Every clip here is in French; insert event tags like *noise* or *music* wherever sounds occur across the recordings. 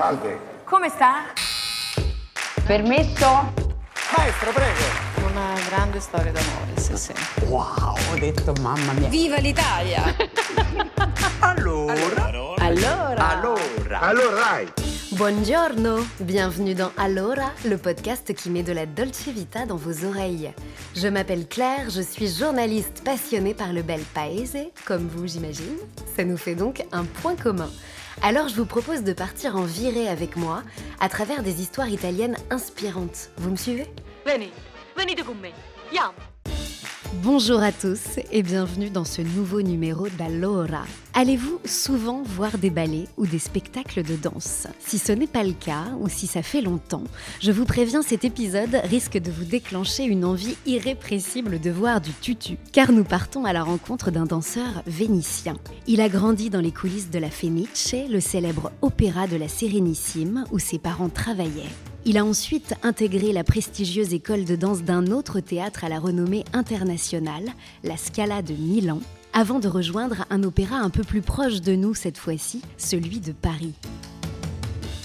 salve. Come sta? Permesso? Maestro, prego. Una grande storia d'amore, sì, sì. Wow, ho detto mamma mia. Viva l'Italia! *laughs* Allora? Allora, Allora. Allora, dai. Buongiorno, bienvenue dans Allora, le podcast qui met de la dolce vita dans vos oreilles. Je m'appelle Claire, je suis journaliste passionnée par le bel paese, comme vous j'imagine. Ça nous fait donc un point commun. Alors je vous propose de partir en virée avec moi à travers des histoires italiennes inspirantes. Vous me suivez? Venite, venite con me. Andiamo. Bonjour à tous et bienvenue dans ce nouveau numéro d'Allora. Allez-vous souvent voir des ballets ou des spectacles de danse? Si ce n'est pas le cas ou si ça fait longtemps, je vous préviens cet épisode risque de vous déclencher une envie irrépressible de voir du tutu car nous partons à la rencontre d'un danseur vénitien. Il a grandi dans les coulisses de la Fenice, le célèbre opéra de la Sérénissime où ses parents travaillaient. Il a ensuite intégré la prestigieuse école de danse d'un autre théâtre à la renommée internationale, la Scala de Milan, avant de rejoindre un opéra un peu plus proche de nous cette fois-ci, celui de Paris.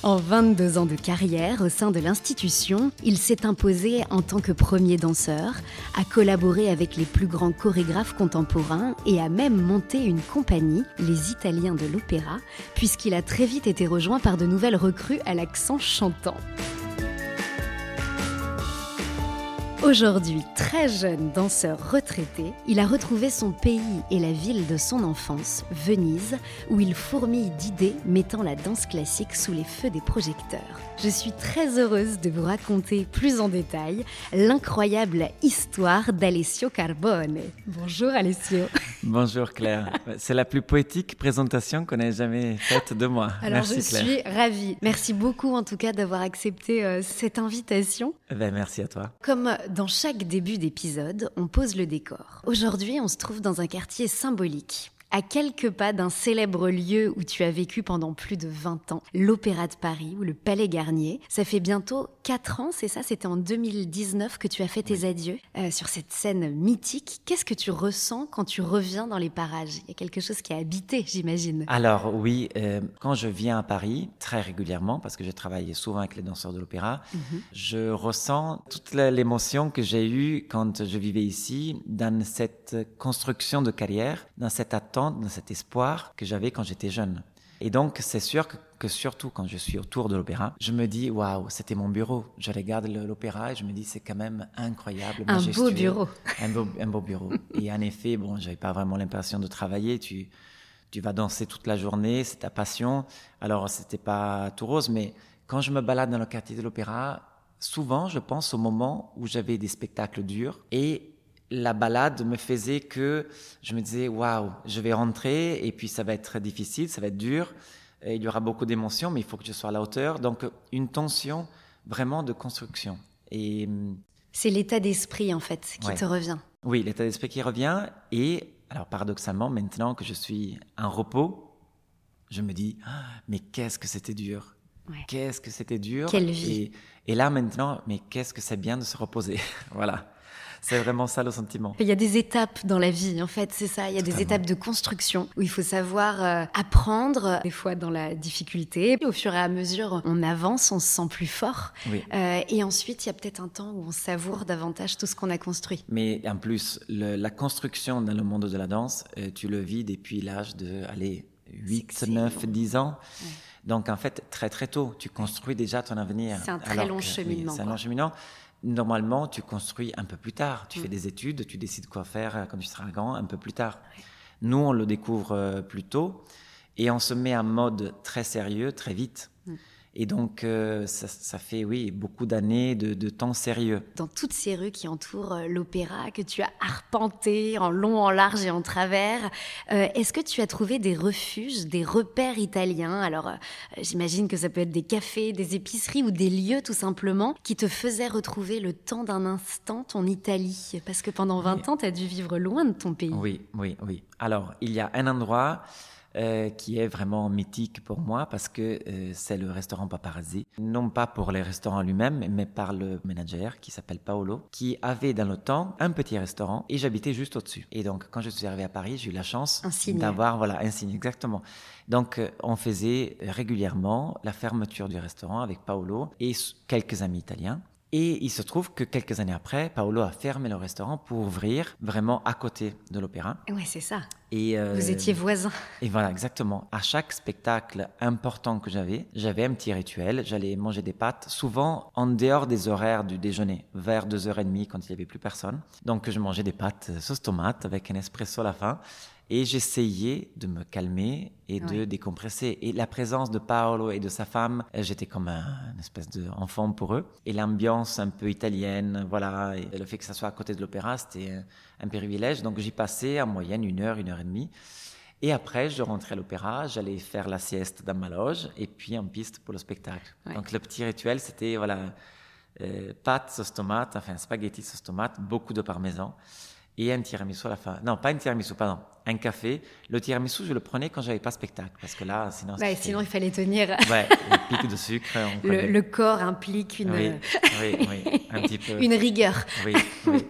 En 22 ans de carrière au sein de l'institution, il s'est imposé en tant que premier danseur, a collaboré avec les plus grands chorégraphes contemporains et a même monté une compagnie, les Italiens de l'Opéra, puisqu'il a très vite été rejoint par de nouvelles recrues à l'accent chantant. Aujourd'hui, très jeune danseur retraité, il a retrouvé son pays et la ville de son enfance, Venise, où il fourmille d'idées mettant la danse classique sous les feux des projecteurs. Je suis très heureuse de vous raconter plus en détail l'incroyable histoire d'Alessio Carbone. Bonjour Alessio. Bonjour Claire. C'est la plus poétique présentation qu'on ait jamais faite de moi. Alors merci je Claire. suis ravie. Merci beaucoup en tout cas d'avoir accepté euh, cette invitation. Eh ben, merci à toi. Comme dans chaque début d'épisode, on pose le décor. Aujourd'hui, on se trouve dans un quartier symbolique. À quelques pas d'un célèbre lieu où tu as vécu pendant plus de 20 ans, l'Opéra de Paris ou le Palais Garnier. Ça fait bientôt 4 ans, c'est ça? C'était en 2019 que tu as fait tes adieux euh, sur cette scène mythique. Qu'est-ce que tu ressens quand tu reviens dans les parages? Il y a quelque chose qui a habité, j'imagine. Alors oui, euh, quand je viens à Paris très régulièrement, parce que je travaille souvent avec les danseurs de l'opéra, je ressens toute l'émotion que j'ai eue quand je vivais ici, dans cette construction de carrière, dans cette attente, dans cet espoir que j'avais quand j'étais jeune. Et donc, c'est sûr que, que surtout quand je suis autour de l'opéra, je me dis, waouh, c'était mon bureau. Je regarde l'opéra et je me dis, c'est quand même incroyable. Un beau bureau. Un beau, un beau bureau. *laughs* Et en effet, bon, j'avais pas vraiment l'impression de travailler. Tu, tu vas danser toute la journée, c'est ta passion. Alors, c'était pas tout rose, mais quand je me balade dans le quartier de l'opéra, souvent, je pense au moment où j'avais des spectacles durs et la balade me faisait que je me disais, waouh, je vais rentrer et puis ça va être difficile, ça va être dur. Et il y aura beaucoup d'émotions, mais il faut que je sois à la hauteur. Donc, une tension vraiment de construction. Et hum, C'est l'état d'esprit en fait qui Ouais. te revient. oui, l'état d'esprit qui revient. Et alors, paradoxalement, maintenant que je suis en repos, je me dis, Ah, mais qu'est-ce que c'était dur. Ouais. Qu'est-ce que c'était dur. Quelle vie. Et, et là, maintenant, mais qu'est-ce que c'est bien de se reposer? *laughs* voilà. C'est vraiment ça le sentiment. Il y a des étapes dans la vie, en fait, c'est ça. Il y a des étapes de construction où il faut savoir euh, apprendre, euh, des fois dans la difficulté. Au fur et à mesure, on avance, on se sent plus fort. Oui. Euh, et ensuite, il y a peut-être un temps où on savoure davantage tout ce qu'on a construit. Mais en plus, le- la construction dans le monde de la danse, euh, tu le vis depuis l'âge de, allez, 8, excellent. 9, 10 ans. Donc, en fait, très, très tôt, tu construis déjà ton avenir. C'est un très long que- oui, cheminement, c'est un long cheminement. Normalement, tu construis un peu plus tard. Tu fais des études, tu décides quoi faire euh, quand tu seras grand, un peu plus tard. Nous, on le découvre euh, plus tôt et on se met en mode très sérieux très vite. Et donc, euh, ça, ça fait, oui, beaucoup d'années de, de temps sérieux. Dans toutes ces rues qui entourent euh, l'opéra, que tu as arpenté en long, en large et en travers, euh, est-ce que tu as trouvé des refuges, des repères italiens? Alors, euh, j'imagine que ça peut être des cafés, des épiceries ou des lieux tout simplement qui te faisaient retrouver le temps d'un instant ton Italie. Parce que pendant 20 ans, tu as dû vivre loin de ton pays. Oui, oui, oui. Alors, il y a un endroit euh, qui est vraiment mythique pour moi parce que euh, c'est le restaurant Paparazzi. Non pas pour les restaurants lui-même, mais par le manager qui s'appelle Paolo, qui avait dans le temps un petit restaurant et j'habitais juste au-dessus. Et donc, quand je suis arrivé à Paris, j'ai eu la chance d'avoir voilà, un signe, exactement. Donc, euh, on faisait régulièrement la fermeture du restaurant avec Paolo et quelques amis italiens. Et il se trouve que quelques années après, Paolo a fermé le restaurant pour ouvrir vraiment à côté de l'opéra. Oui, c'est ça. Et euh, Vous étiez voisins. Et voilà, exactement. À chaque spectacle important que j'avais, j'avais un petit rituel. J'allais manger des pâtes, souvent en dehors des horaires du déjeuner, vers 2h30 quand il n'y avait plus personne. Donc je mangeais des pâtes sauce tomate avec un espresso à la fin. Et j'essayais de me calmer et de décompresser. Et la présence de Paolo et de sa femme, euh, j'étais comme un, une espèce d'enfant pour eux. Et l'ambiance un peu italienne, voilà, et le fait que ça soit à côté de l'opéra, c'était un, un, privilège. Donc j'y passais en moyenne une heure, une heure et demie. Et après, je rentrais à l'opéra, j'allais faire la sieste dans ma loge et puis en piste pour le spectacle. Donc le petit rituel, c'était voilà, euh, pâtes sauce tomate, enfin spaghetti sauce tomate, beaucoup de parmesan et un tiramisu à la fin. Non, pas un tiramisu, pardon, un café. Le tiramisu, je le prenais quand j'avais pas spectacle, parce que là, sinon. Ouais, sinon, il fallait tenir. Ouais, *laughs* le pic de sucre. Le, corps implique une. Oui, oui, oui, un petit peu. *laughs* Une rigueur. Oui, oui.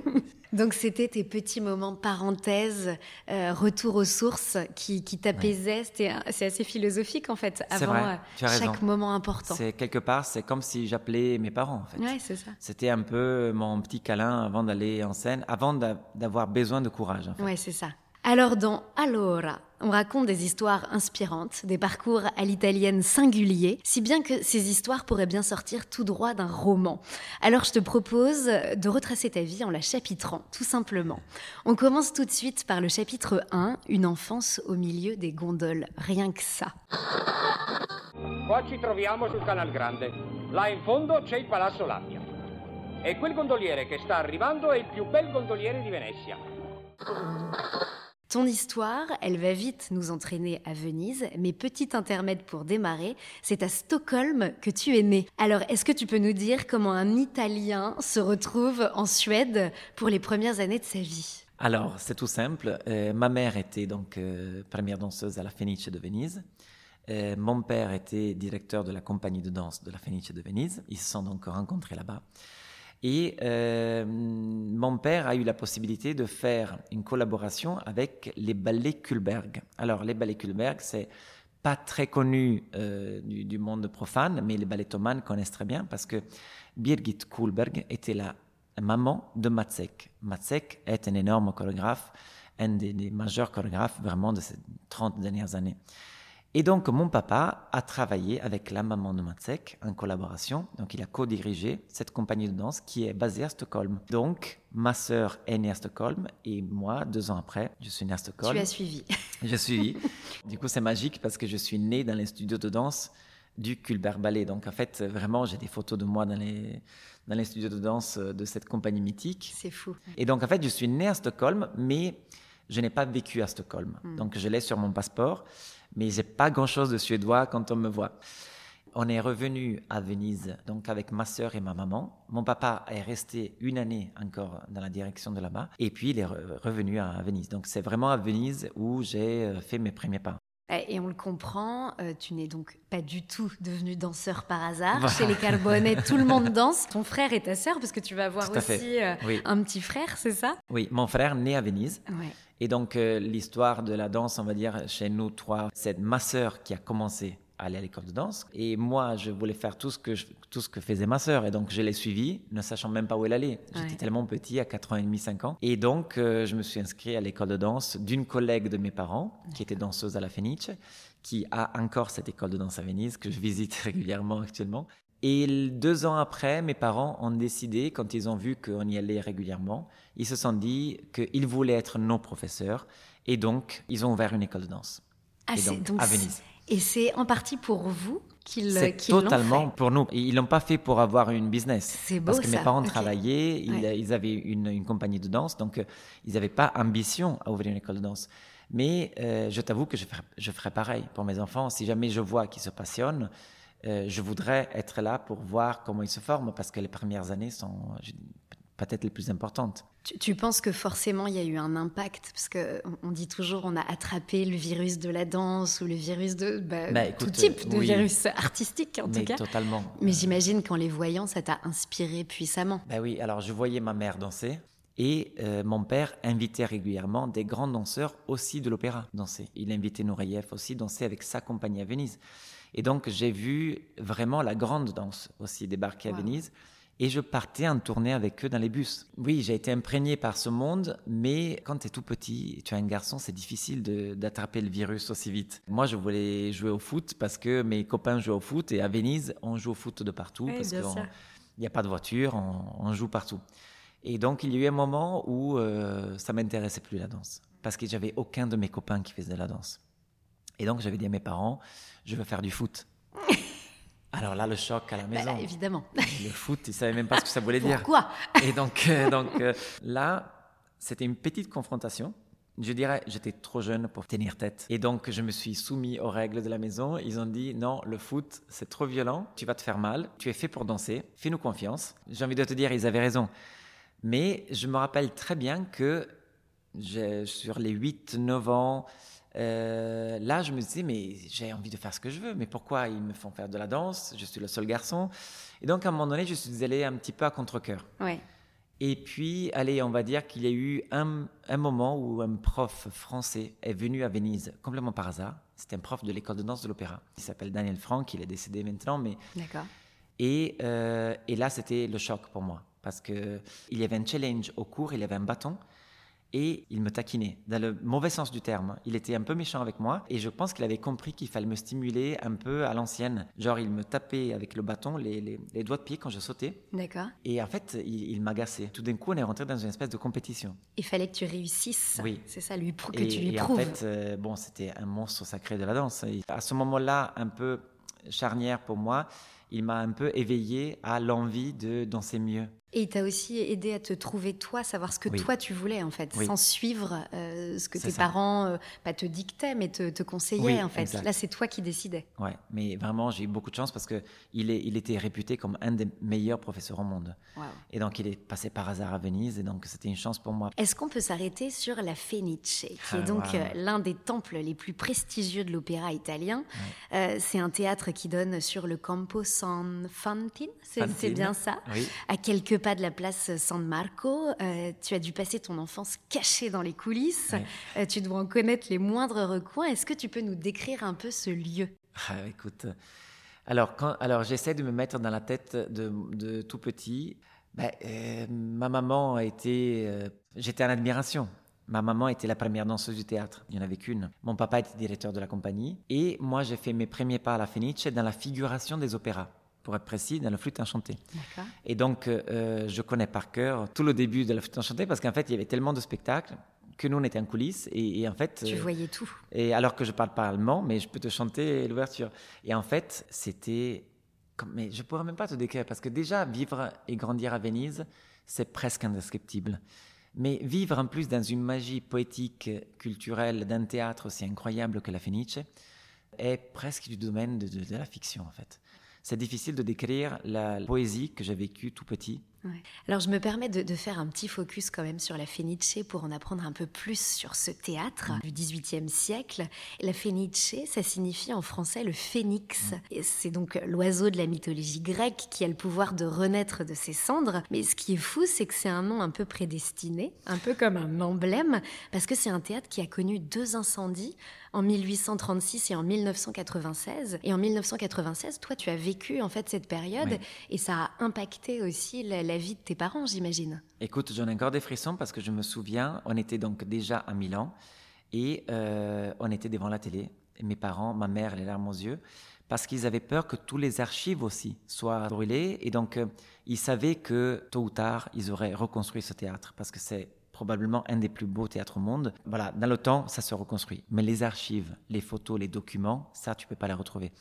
Donc c'était tes petits moments parenthèses, euh, retour aux sources qui, qui t'apaisaient. C'est assez philosophique en fait, avant vrai, euh, chaque moment important. C'est quelque part, c'est comme si j'appelais mes parents en fait. Ouais, c'est ça. C'était un peu mon petit câlin avant d'aller en scène, avant d'avoir besoin de courage. En fait. Ouais, c'est ça. Alors dans Allora, on raconte des histoires inspirantes, des parcours à l'italienne singuliers, si bien que ces histoires pourraient bien sortir tout droit d'un roman. Alors je te propose de retracer ta vie en la chapitrant, tout simplement. On commence tout de suite par le chapitre 1, une enfance au milieu des gondoles, rien que ça. Là Palazzo. E quel gondoliere più bel gondoliere Venezia. Ton histoire, elle va vite nous entraîner à Venise, mais petit intermède pour démarrer, c'est à Stockholm que tu es né. Alors, est-ce que tu peux nous dire comment un Italien se retrouve en Suède pour les premières années de sa vie? Alors, c'est tout simple. Euh, ma mère était donc euh, première danseuse à la Fenice de Venise. Euh, mon père était directeur de la compagnie de danse de la Fenice de Venise. Ils se sont donc rencontrés là-bas. Et euh, mon père a eu la possibilité de faire une collaboration avec les ballets Kulberg. Alors, les ballets Kulberg, c'est pas très connu euh, du, monde profane, mais les ballettomanes connaissent très bien parce que Birgit Kulberg était la maman de Matsek. Matsek est un énorme chorégraphe, un des majeurs chorégraphes vraiment de ces 30 dernières années. Et donc, mon papa a travaillé avec la maman de Matsek en collaboration. Donc, il a co-dirigé cette compagnie de danse qui est basée à Stockholm. Donc, ma sœur est née à Stockholm et moi, deux ans après, je suis né à Stockholm. Tu as suivi. *laughs* Je suis. du coup, c'est magique parce que je suis né dans les studios de danse du Culbert Ballet. Donc, en fait, vraiment, j'ai des photos de moi dans les, dans les studios de danse de cette compagnie mythique. C'est fou. Et donc, en fait, je suis né à Stockholm, mais je n'ai pas vécu à Stockholm. Hmm. Donc, je l'ai sur mon passeport mais j'ai pas grand-chose de suédois quand on me voit. On est revenu à Venise, donc avec ma sœur et ma maman. Mon papa est resté une année encore dans la direction de là-bas, et puis il est revenu à Venise. Donc c'est vraiment à Venise où j'ai euh, fait mes premiers pas. Et on le comprend, euh, tu n'es donc pas du tout devenu danseur par hasard. Chez les Carbonets, *laughs* tout le monde danse. Ton frère et ta sœur, parce que tu vas avoir aussi euh, un petit frère, c'est ça? Oui, mon frère né à Venise. Ouais. Et donc, euh, l'histoire de la danse, on va dire, chez nous trois, c'est ma sœur qui a commencé aller à l'école de danse. Et moi, je voulais faire tout ce que, tout ce que faisait ma sœur. Et donc, je l'ai suivie, ne sachant même pas où elle allait. J'étais tellement petit, à 4 ans et demi, 5 ans. Et donc, euh, je me suis inscrit à l'école de danse d'une collègue de mes parents, qui était danseuse à la Fenice, qui a encore cette école de danse à Venise, que je visite *laughs* régulièrement actuellement. Et deux ans après, mes parents ont décidé, quand ils ont vu qu'on y allait régulièrement, ils se sont dit qu'ils voulaient être nos professeurs. Et donc, ils ont ouvert une école de danse. Ah, et donc, à Venise. Et c'est en partie pour vous qu'ils C'est totalement pour nous. Ils l'ont pas fait pour avoir une business. C'est beau Parce que ça. mes parents travaillaient, ils, avaient une, une, compagnie de danse, donc euh, ils n'avaient pas ambition à ouvrir une école de danse. Mais euh, je t'avoue que je ferai, je ferai pareil pour mes enfants. Si jamais je vois qu'ils se passionnent, euh, je voudrais être là pour voir comment ils se forment parce que les premières années sont peut-être les plus importantes. Tu, penses que forcément il y a eu un impact? Parce que on dit toujours on a attrapé le virus de la danse ou le virus de bah, bah, tout type de virus artistique en tout cas. Totalement. Mais j'imagine qu'en les voyant ça t'a inspiré puissamment. Bah oui, alors je voyais ma mère danser. Et euh, mon père invitait régulièrement des grands danseurs aussi de l'opéra danser. Il invitait Nureyev aussi danser avec sa compagnie à Venise. Et donc j'ai vu vraiment la grande danse aussi débarquer à Venise. Et je partais en tournée avec eux dans les bus. Oui, j'ai été imprégné par ce monde, mais quand tu es tout petit, tu es un garçon, c'est difficile d'attraper le virus aussi vite. Moi, je voulais jouer au foot parce que mes copains jouent au foot et à Venise, on joue au foot de partout parce qu'il n'y a pas de voiture, on, joue partout. Et donc, il y a eu un moment où euh, ça m'intéressait plus la danse parce que j'avais aucun de mes copains qui faisait de la danse. Et donc, j'avais dit à mes parents, je veux faire du foot. Alors là, le choc à la bah, maison. évidemment. Le foot, ils ne savaient même pas ce que ça voulait dire. Pourquoi? Et donc, euh, donc euh, là, c'était une petite confrontation. Je dirais, j'étais trop jeune pour tenir tête. Et donc, je me suis soumis aux règles de la maison. Ils ont dit, non, le foot, c'est trop violent, tu vas te faire mal, tu es fait pour danser, fais-nous confiance. J'ai envie de te dire, ils avaient raison. Mais je me rappelle très bien que sur les 8-9 ans, euh, là, je me disais, mais j'ai envie de faire ce que je veux, mais pourquoi ils me font faire de la danse? Je suis le seul garçon. Et donc, à un moment donné, je suis allé un petit peu à contre-coeur. Ouais. Et puis, allez, on va dire qu'il y a eu un, un, moment où un prof français est venu à Venise complètement par hasard. C'était un prof de l'école de danse de l'opéra. Il s'appelle Daniel Franck, il est décédé maintenant, mais. D'accord. Et, euh, et là, c'était le choc pour moi parce que il y avait un challenge au cours, il y avait un bâton et il me taquinait, dans le mauvais sens du terme. Il était un peu méchant avec moi et je pense qu'il avait compris qu'il fallait me stimuler un peu à l'ancienne. Genre, il me tapait avec le bâton les, les, doigts de pied quand je sautais. D'accord. Et en fait, il, m'agaçait. Tout d'un coup, on est rentré dans une espèce de compétition. Il fallait que tu réussisses. Oui. C'est ça, lui, que et, tu lui et prouves. en fait, euh, bon, c'était un monstre sacré de la danse. à ce moment-là, un peu charnière pour moi, il m'a un peu éveillé à l'envie de danser mieux. Et il t'a aussi aidé à te trouver toi, savoir ce que toi tu voulais en fait, sans suivre euh, ce que tes parents euh, pas te dictaient, mais te, te conseillaient en fait. Là, c'est toi qui décidais. Ouais, mais vraiment, j'ai eu beaucoup de chance parce que il, est, il était réputé comme un des meilleurs professeurs au monde. Et donc, il est passé par hasard à Venise, et donc c'était une chance pour moi. Est-ce qu'on peut s'arrêter sur la Fenice, qui est ah, donc euh, l'un des temples les plus prestigieux de l'opéra italien C'est un théâtre qui donne sur le Campo San Fantine, c'est bien ça, à quelques pas de la place San Marco. Euh, tu as dû passer ton enfance cachée dans les coulisses. Euh, tu dois en connaître les moindres recoins. Est-ce que tu peux nous décrire un peu ce lieu? Ah, Écoute, alors, quand, alors j'essaie de me mettre dans la tête de, tout petit. Ben, euh, ma maman a été. J'étais en admiration. Ma maman était la première danseuse du théâtre. Il n'y en avait qu'une. Mon papa était directeur de la compagnie. Et moi, j'ai fait mes premiers pas à la Fenice dans la figuration des opéras pour être précis, dans la flûte enchantée. Et donc, euh, je connais par cœur tout le début de la flûte enchantée parce qu'en fait, il y avait tellement de spectacles que nous, on était en coulisses et, en fait... Tu euh, voyais tout. Et alors que je parle pas allemand, mais je peux te chanter l'ouverture. Et en fait, c'était... Mais je pourrais même pas te décrire parce que déjà, vivre et grandir à Venise, c'est presque indescriptible. Mais vivre en plus dans une magie poétique, culturelle, d'un théâtre aussi incroyable que la Fenice, est presque du domaine de, de la fiction en fait. C'est difficile de décrire la poésie que j'ai vécue tout petit alors je me permets de, faire un petit focus quand même sur la Fenice pour en apprendre un peu plus sur ce théâtre mm. du XVIIIe siècle. La Fenice, ça signifie en français le phénix. C'est donc l'oiseau de la mythologie grecque qui a le pouvoir de renaître de ses cendres. Mais ce qui est fou, c'est que c'est un nom un peu prédestiné, un peu comme un emblème, parce que c'est un théâtre qui a connu deux incendies en 1836 et en 1996. Et en 1996, toi, tu as vécu en fait cette période et ça a impacté aussi la la vie de tes parents, j'imagine. Écoute, j'en ai encore des frissons parce que je me souviens, on était donc déjà à Milan et euh, on était devant la télé. mes parents, ma mère, les larmes aux yeux, parce qu'ils avaient peur que tous les archives aussi soient brûlées. Et donc, euh, ils savaient que tôt ou tard, ils auraient reconstruit ce théâtre parce que c'est probablement un des plus beaux théâtres au monde. Voilà, dans le temps, ça se reconstruit. Mais les archives, les photos, les documents, ça, tu peux pas les retrouver.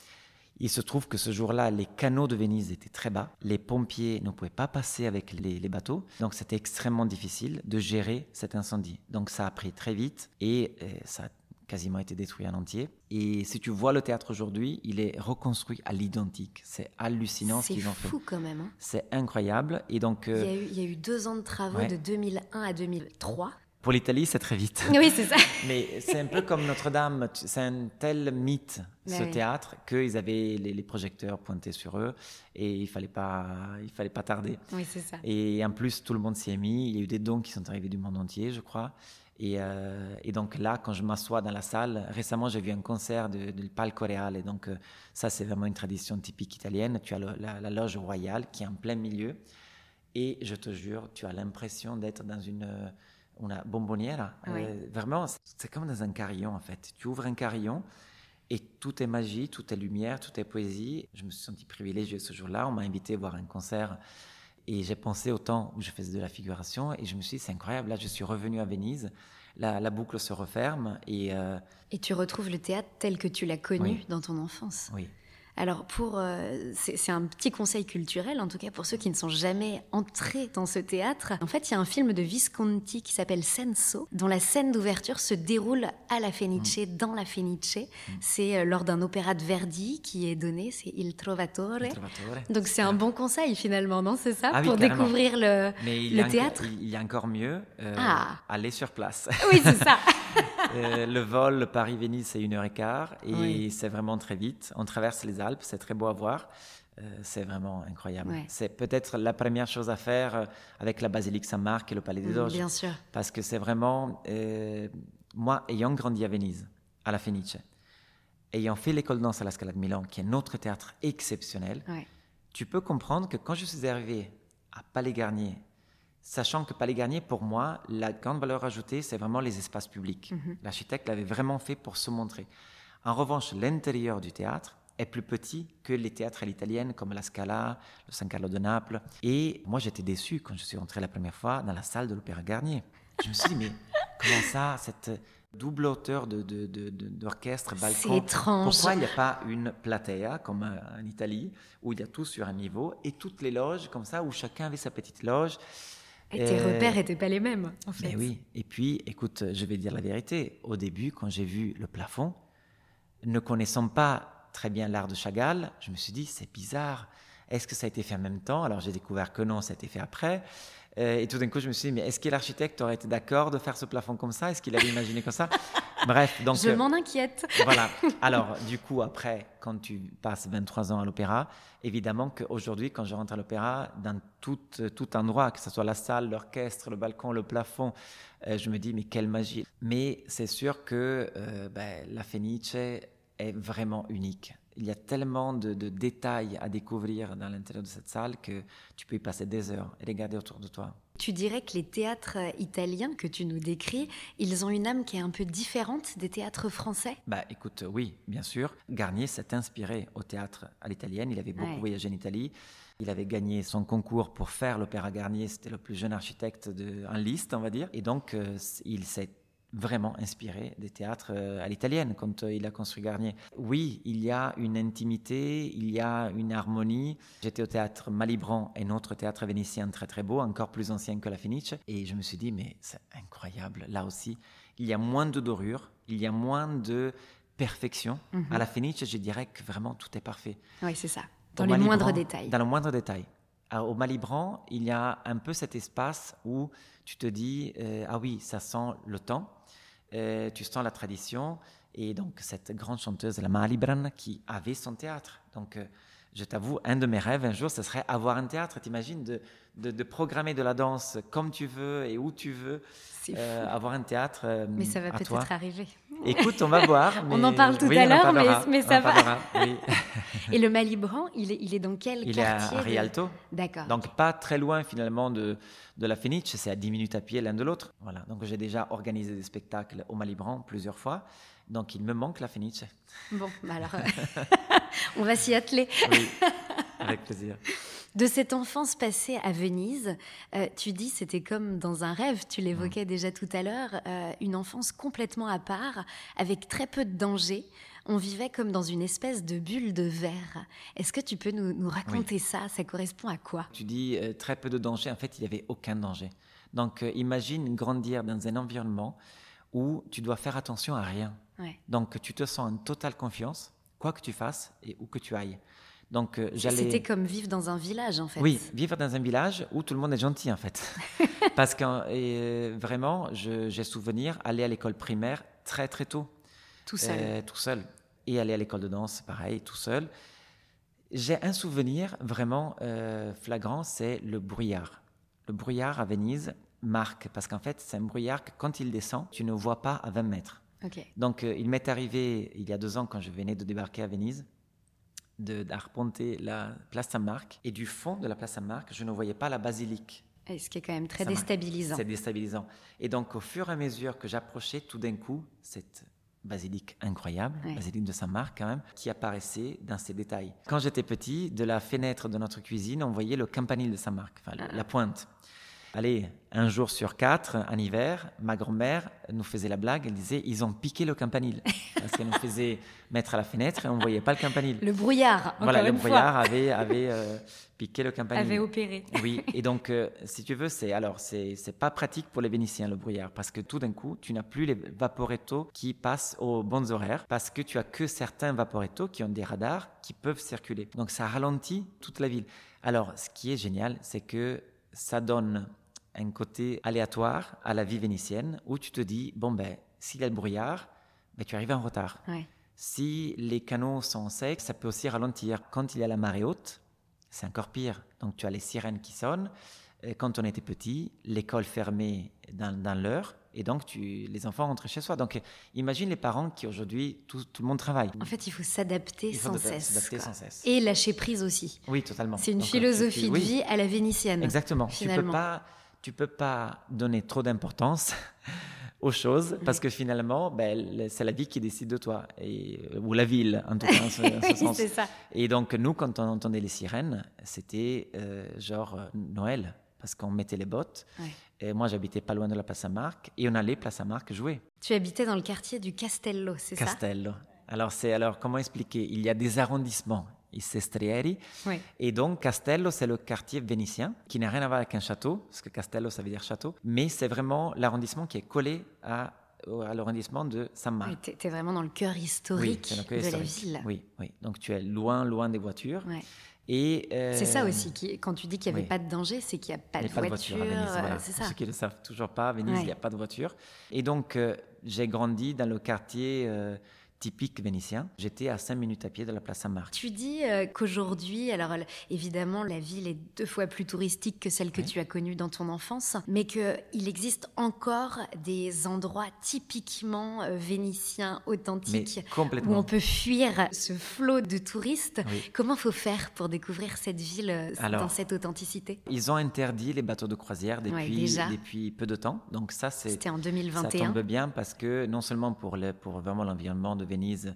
Il se trouve que ce jour-là, les canaux de Venise étaient très bas. Les pompiers ne pouvaient pas passer avec les, bateaux. Donc c'était extrêmement difficile de gérer cet incendie. Donc ça a pris très vite et, ça a quasiment été détruit en entier. Et si tu vois le théâtre aujourd'hui, il est reconstruit à l'identique. C'est hallucinant ce qu'ils ont fait. C'est fou quand même. Hein. C'est incroyable. Et donc, il, y a eu, il, y a eu, deux ans de travaux de 2001 à 2003. Pour l'Italie, c'est très vite. Oui, c'est ça. *laughs* Mais c'est un peu comme Notre-Dame. C'est un tel mythe, ce oui. théâtre, qu'ils avaient les, les, projecteurs pointés sur eux et il fallait pas, il fallait pas tarder. Oui, c'est ça. Et en plus, tout le monde s'y est mis. Il y a eu des dons qui sont arrivés du monde entier, je crois. Et, euh, et, donc là, quand je m'assois dans la salle, récemment j'ai vu un concert de, de Palco Real. Et donc euh, ça, c'est vraiment une tradition typique italienne. Tu as le, la, la, loge royale qui est en plein milieu. Et je te jure, tu as l'impression d'être dans une, une bonbonnière. Oui. Euh, vraiment, c'est comme dans un carillon en fait. Tu ouvres un carillon et tout est magie, tout est lumière, tout est poésie. Je me suis senti privilégié ce jour-là. On m'a invité à voir un concert. Et j'ai pensé au temps où je faisais de la figuration et je me suis dit, c'est incroyable, là je suis revenu à Venise, la, la boucle se referme et... Euh... Et tu retrouves le théâtre tel que tu l'as connu Oui. dans ton enfance. Oui. Alors, pour, euh, c'est un petit conseil culturel, en tout cas pour ceux qui ne sont jamais entrés dans ce théâtre. En fait, il y a un film de Visconti qui s'appelle Senso, dont la scène d'ouverture se déroule à la Fenice, Mm. dans la Fenice. C'est euh, lors d'un opéra de Verdi qui est donné, c'est Il Trovatore. Il Trovatore. Donc c'est un bon conseil finalement, non C'est ça Ah Pour découvrir le, Mais il y le théâtre il y a encore mieux, euh, Ah. aller sur place. Oui, c'est ça. *laughs* Euh, le vol Paris-Venise, c'est une heure et quart et Oui. c'est vraiment très vite. On traverse les Alpes, c'est très beau à voir. Euh, c'est vraiment incroyable. Ouais. C'est peut-être la première chose à faire euh, avec la basilique Saint-Marc et le palais des Doges. Bien sûr. Parce que c'est vraiment. euh, moi, ayant grandi à Venise, à la Fenice, ayant fait l'école de danse à la Scala de Milan, qui est notre théâtre exceptionnel, Ouais. tu peux comprendre que quand je suis arrivé à Palais Garnier, sachant que Palais Garnier, pour moi, la grande valeur ajoutée, c'est vraiment les espaces publics. L'architecte l'avait vraiment fait pour se montrer. En revanche, l'intérieur du théâtre est plus petit que les théâtres à l'italienne comme la Scala, le San Carlo de Naples. Et moi, j'étais déçu quand je suis entré la première fois dans la salle de l'Opéra Garnier. Je me suis dit, mais *laughs* comment ça, cette double hauteur de, de- de- de- d'orchestre, balcon C'est étrange. Pourquoi il n'y a pas une platea comme en Italie, où il y a tout sur un niveau, et toutes les loges comme ça, où chacun avait sa petite loge? Et tes Euh, repères n'étaient pas les mêmes, en fait. mais oui. Et puis, écoute, je vais dire la vérité. Au début, quand j'ai vu le plafond, ne connaissant pas très bien l'art de Chagall, je me suis dit, c'est bizarre. Est-ce que ça a été fait en même temps? Alors, j'ai découvert que non, ça a été fait après. Euh, et tout d'un coup, je me suis dit, mais est-ce que l'architecte aurait été d'accord de faire ce plafond comme ça? Est-ce qu'il avait imaginé comme ça? *laughs* Bref, donc. Je euh, m'en inquiète. voilà. *laughs* Alors, du coup, après, quand tu passes 23 ans à l'opéra, évidemment qu'aujourd'hui, quand je rentre à l'opéra, dans tout, tout endroit, que ce soit la salle, l'orchestre, le balcon, le plafond, euh, je me dis, mais quelle magie. Mais c'est sûr que euh, ben, la Fenice est vraiment unique. Il y a tellement de, de détails à découvrir dans l'intérieur de cette salle que tu peux y passer des heures et regarder autour de toi. Tu dirais que les théâtres italiens que tu nous décris, ils ont une âme qui est un peu différente des théâtres français? Bah écoute, oui, bien sûr. Garnier s'est inspiré au théâtre à l'italienne. Il avait beaucoup Ouais. voyagé en Italie. Il avait gagné son concours pour faire l'opéra Garnier. C'était le plus jeune architecte de, en liste, on va dire. Et donc, euh, il s'est vraiment inspiré des théâtres euh, à l'italienne quand euh, il a construit Garnier. Oui, il y a une intimité, il y a une harmonie. J'étais au théâtre Malibran, un autre théâtre vénitien très très beau, encore plus ancien que la Fenice. Et je me suis dit, mais c'est incroyable. Là aussi, il y a moins de dorure, il y a moins de perfection. À la Fenice, je dirais que vraiment tout est parfait. Oui, c'est ça. Dans Au les Malibran, moindres détails. Dans le moindre détail. Alors, au Malibran, il y a un peu cet espace où tu te dis, euh, ah oui, ça sent le temps, euh, tu sens la tradition, et donc cette grande chanteuse, la Malibran, qui avait son théâtre. Donc, euh, je t'avoue, un de mes rêves un jour, ce serait avoir un théâtre. T'imagines de, de, de programmer de la danse comme tu veux et où tu veux, euh, avoir un théâtre Mais ça va peut-être arriver. Écoute, on va voir. *laughs* On en parle tout oui, à l'heure, mais- ça va. oui. *laughs* Et le Malibran, il est, il est dans quel Il est à, quartier à Rialto. D'accord. Donc pas très loin finalement de, de la Fenice, c'est à 10 minutes à pied l'un de l'autre. Voilà. Donc j'ai déjà organisé des spectacles au Malibran plusieurs fois. Donc il me manque la Fenice. Bon, bah alors, *laughs* on va s'y atteler. Oui, avec plaisir. De cette enfance passée à Venise, euh, tu dis c'était comme dans un rêve, tu l'évoquais déjà tout à l'heure, euh, une enfance complètement à part, avec très peu de danger. On vivait comme dans une espèce de bulle de verre. Est-ce que tu peux nous, nous raconter ça? Ça correspond à quoi? Tu dis euh, très peu de danger. En fait, il n'y avait aucun danger. Donc imagine grandir dans un environnement où tu dois faire attention à rien. Ouais. Donc tu te sens en totale confiance, quoi que tu fasses et où que tu ailles. Donc euh, C'était comme vivre dans un village, en fait. Oui, vivre dans un village où tout le monde est gentil en fait. *laughs* Parce que euh, vraiment, j'ai souvenir aller à l'école primaire très très tôt. Tout seul. Euh, tout seul. Et aller à l'école de danse, pareil, tout seul. J'ai un souvenir vraiment euh, flagrant, c'est le brouillard. Le brouillard à Venise marque, parce qu'en fait, c'est un brouillard que quand il descend, tu ne vois pas à 20 mètres. Ok. Donc, euh, il m'est arrivé il y a deux ans, quand je venais de débarquer à Venise, d'arpenter la place Saint-Marc. Et du fond de la place Saint-Marc, je ne voyais pas la basilique. Et ce qui est quand même très déstabilisant. C'est déstabilisant. Et donc, au fur et à mesure que j'approchais, tout d'un coup, cette basilique incroyable, Ouais. basilique de Saint-Marc quand même, qui apparaissait dans ses détails. Quand j'étais petit, de la fenêtre de notre cuisine, on voyait le campanile de Saint-Marc, enfin, le- la pointe. Allez, un jour sur quatre, en hiver, ma grand-mère nous faisait la blague, elle disait, ils ont piqué le campanile. *laughs* Parce qu'elle nous faisait mettre à la fenêtre et on ne voyait pas le campanile. Le brouillard, voilà, le fois, brouillard avait, avait euh, piqué le campanile. avait opéré. Oui, et donc, *laughs* euh, si tu veux, c'est alors c'est c'est pas pratique pour les Vénitiens le brouillard parce que tout d'un coup, tu n'as plus les vaporetto qui passent aux bons horaires parce que tu as que certains vaporetto qui ont des radars qui peuvent circuler. Donc, ça ralentit toute la ville. Alors, ce qui est génial, c'est que ça donne un côté aléatoire à la vie vénitienne où tu te dis bon ben s'il y a le brouillard, ben, tu arrives en retard. Ouais. Si les canaux sont secs, ça peut aussi ralentir. Quand il y a la marée haute, c'est encore pire. Donc tu as les sirènes qui sonnent. Et Quand on était petit, l'école fermée dans, dans l'heure, et donc tu, les enfants rentrent chez soi. Donc imagine les parents qui aujourd'hui, tout, tout le monde travaille. En fait, il faut s'adapter sans cesse. sans. Et lâcher prise aussi. Oui, totalement. C'est une Donc, philosophie de oui, vie à la vénitienne. Exactement. Tu peux finalement. pas, tu peux pas donner trop d'importance *laughs* aux choses parce que finalement, ben, c'est la vie qui décide de toi et ou la ville en tout cas en ce, en ce *laughs* Oui, sens. c'est ça. Et donc nous, quand on entendait les sirènes, c'était euh, genre euh, Noël parce qu'on mettait les bottes. Ouais. Et moi, j'habitais pas loin de la Place Saint-Marc et on allait Place Saint-Marc jouer. Tu habitais dans le quartier du Castello, c'est ça? Castello. Alors c'est alors comment expliquer? Il y a des arrondissements. I sestrieri. Oui. Et donc, Castello, c'est le quartier vénitien, qui n'a rien à voir avec un château, parce que Castello, ça veut dire château, mais c'est vraiment l'arrondissement qui est collé à, l'arrondissement de Saint-Marc. Oui, t'es- t'es vraiment dans le cœur historique c'est le cœur de la historique. ville. Oui, oui. Donc, tu es loin, loin des voitures. Ouais. Euh, C'est ça aussi, qui, quand tu dis qu'il n'y avait oui. pas de danger, c'est qu'il n'y a pas il de n'y a pas voiture. de voiture à Venise. euh, voilà. Pour ça. ceux qui ne le savent toujours pas, à Venise, Ouais. il n'y a pas de voiture. Et donc, euh, j'ai grandi dans le quartier euh, typique vénitien. J'étais à 5 minutes à pied de la place Saint-Marc. Tu dis euh, qu'aujourd'hui, alors évidemment, la ville est deux fois plus touristique que celle que Oui. tu as connue dans ton enfance, mais qu'il existe encore des endroits typiquement euh, vénitiens, authentiques, où on peut fuir ce flot de touristes. Oui. Comment faut faire pour découvrir cette ville euh, Alors, dans cette authenticité? Ils ont interdit les bateaux de croisière depuis, peu de temps. Donc ça, c'est C'était en ça 2021. tombe bien parce que non seulement pour, le, pour vraiment l'environnement de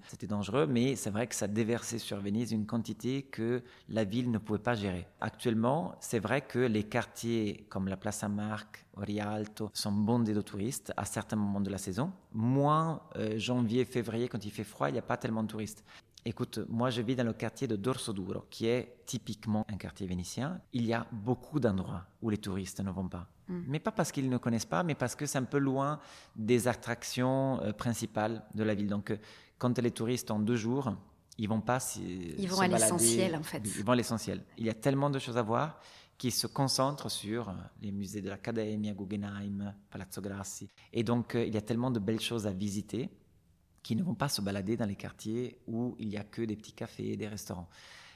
C'était dangereux, mais c'est vrai que ça déversait sur Venise une quantité que la ville ne pouvait pas gérer. Actuellement, c'est vrai que les quartiers comme la Place Saint-Marc, Rialto sont bondés de touristes à certains moments de la saison. Moins euh, janvier, février, quand il fait froid, il n'y a pas tellement de touristes. Écoute, moi je vis dans le quartier de Dorso Duro, qui est typiquement un quartier vénitien. Il y a beaucoup d'endroits où les touristes ne vont pas. Mais pas parce qu'ils ne connaissent pas, mais parce que c'est un peu loin des attractions euh, principales de la ville. Donc, euh, quand les touristes ont deux jours, ils vont pas s'y- Ils vont à l'essentiel, en fait. Ils vont à l'essentiel. Il y a tellement de choses à voir qui se concentrent sur euh, les musées de l'Accademia, Guggenheim, Palazzo Grassi. Et donc, il y a tellement de belles choses à visiter qui ne vont pas se balader dans les quartiers où il n'y a que des petits cafés et des restaurants.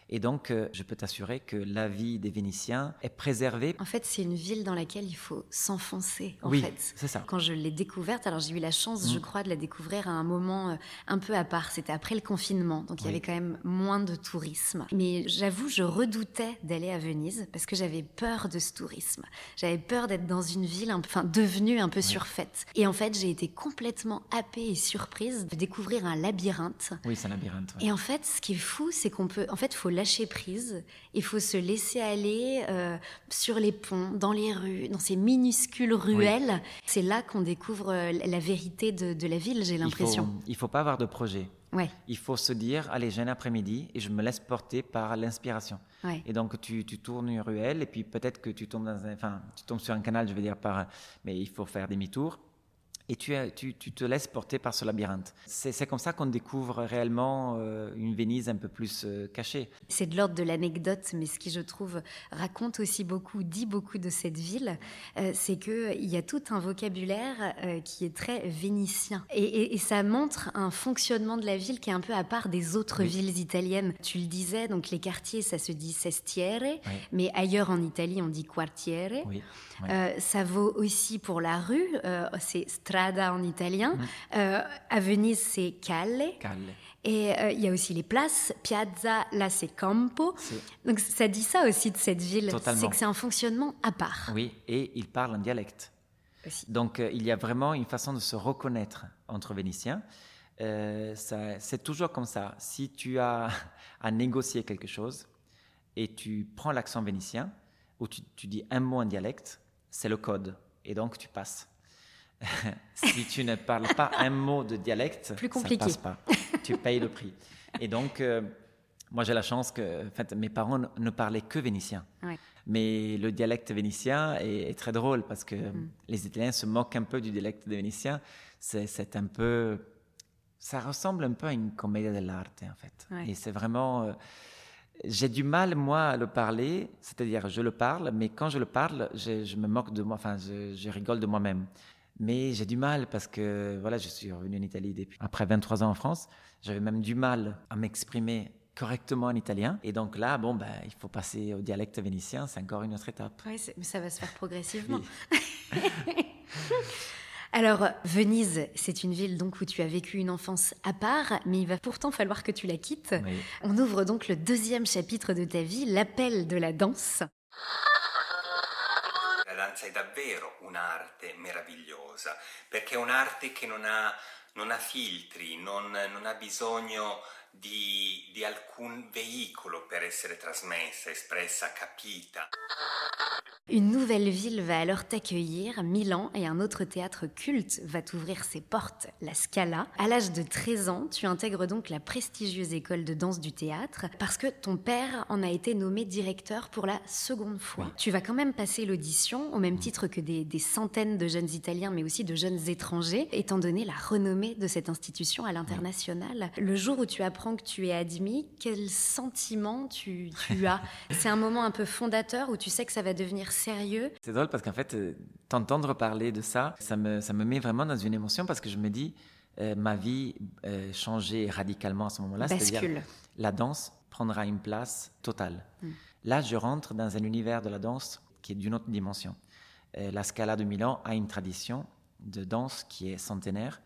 Et donc, euh, je peux t'assurer que la vie des Vénitiens est préservée. En fait, c'est une ville dans laquelle il faut s'enfoncer, en oui, c'est ça. Quand je l'ai découverte, alors j'ai eu la chance, Mm. je crois, de la découvrir à un moment euh, un peu à part. C'était après le confinement, donc il y Oui. avait quand même moins de tourisme. Mais j'avoue, je redoutais d'aller à Venise parce que j'avais peur de ce tourisme. J'avais peur d'être dans une ville, un peu- enfin devenue un peu surfaite. Et en fait, j'ai été complètement happée et surprise de découvrir un labyrinthe. Oui, c'est un labyrinthe. ouais. Et en fait, ce qui est fou, c'est qu'on peut, en fait, faut lâcher prise. Il faut se laisser aller euh, sur les ponts, dans les rues, dans ces minuscules ruelles. C'est là qu'on découvre euh, la vérité de, de la ville. J'ai Il faut- l'impression. Il faut pas avoir de projet. Ouais, Il faut se dire, allez, j'ai un après-midi et je me laisse porter par l'inspiration. ouais. Et donc, tu, tu tournes une ruelle et puis peut-être que tu tombes dans un, enfin, tu tombes sur un canal, je veux dire, par, mais il faut faire demi-tour. Et tu, tu, tu, te laisses porter par ce labyrinthe. C'est comme ça qu'on découvre réellement euh, une Venise un peu plus euh, cachée. C'est de l'ordre de l'anecdote, mais ce qui, je trouve, raconte aussi beaucoup, dit beaucoup de cette ville, euh, c'est qu'il y a tout un vocabulaire qui est très vénitien. Et, et, ça montre un fonctionnement de la ville qui est un peu à part des autres villes italiennes. Tu le disais, donc les quartiers, ça se dit sestiere, mais ailleurs en Italie, on dit quartiere. ça vaut aussi pour la rue, c'est strada en italien. Mm. Euh, à Venise, c'est calle. Et euh, il y a aussi les places, piazza, là c'est campo. Donc ça dit ça aussi de cette ville, c'est que c'est un fonctionnement à part. Oui, et il parle en dialecte. Donc euh, il y a vraiment une façon de se reconnaître entre Vénitiens. c'est toujours comme ça. Si tu as *laughs* à négocier quelque chose et tu prends l'accent vénitien, ou tu, tu dis un mot en dialecte, c'est le code. Et donc tu passes. *laughs* si tu ne parles pas un mot de dialecte, Plus compliqué. ça passe pas. Tu payes le prix. Et donc, euh, moi j'ai la chance que en fait, mes parents ne parlaient que vénitien. Mais le dialecte vénitien est, très drôle parce que mm. les Italiens se moquent un peu du dialecte vénitien. C'est un peu. Ça ressemble un peu à une comédie dell'arte en fait. Et c'est vraiment. Euh, j'ai du mal, moi, à le parler, c'est-à-dire je le parle, mais quand je le parle, je, me moque de moi, enfin, je, je rigole de moi-même. Mais j'ai du mal parce que voilà, je suis revenu en Italie depuis après 23 ans en France. J'avais même du mal à m'exprimer correctement en italien. Et donc là, bon, ben, il faut passer au dialecte vénitien, c'est encore une autre étape. Oui, mais ça va se faire progressivement. *laughs* Alors, Venise, c'est une ville donc où tu as vécu une enfance à part, mais il va pourtant falloir que tu la quittes. On ouvre donc le deuxième chapitre de ta vie, l'appel de la danse. Danza è davvero un'arte meravigliosa, perché è un'arte che non ha, non ha filtri, non, non ha bisogno di, di alcun veicolo per essere trasmessa, espressa, capita. Une nouvelle ville va alors t'accueillir, Milan, et un autre théâtre culte va t'ouvrir ses portes, la Scala. À l'âge de 13 ans, tu intègres donc la prestigieuse école de danse du théâtre parce que ton père en a été nommé directeur pour la seconde fois. Tu vas quand même passer l'audition au même titre que des, des, centaines de jeunes Italiens, mais aussi de jeunes étrangers, étant donné la renommée de cette institution à l'international. Le jour où tu apprends que tu es admis, quel sentiment tu, tu as? C'est un moment un peu fondateur où tu sais que ça va devenir sérieux C'est drôle parce qu'en fait, euh, t'entendre parler de ça, ça me, ça me met vraiment dans une émotion parce que je me dis, euh, ma vie euh, changeait radicalement à ce moment-là. Bascule. La danse prendra une place totale. Hmm. Là, je rentre dans un univers de la danse qui est d'une autre dimension. la Scala de Milan a une tradition de danse qui est centenaire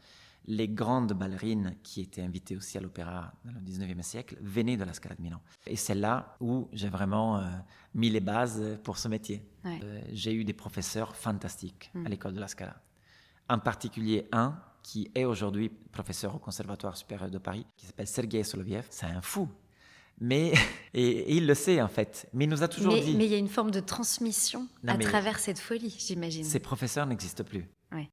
les grandes ballerines qui étaient invitées aussi à l'opéra dans le 19e siècle venaient de la Scala de Milan. Et c'est là où j'ai vraiment euh, mis les bases pour ce métier. Euh, j'ai eu des professeurs fantastiques à mm. l'école de la Scala. En particulier un qui est aujourd'hui professeur au Conservatoire supérieur de Paris, qui s'appelle Sergei Soloviev. C'est un fou. Mais, *laughs* et, il le sait en fait, mais il nous a toujours dit. Mais il y a une forme de transmission à travers cette folie, j'imagine. Ces professeurs n'existent plus.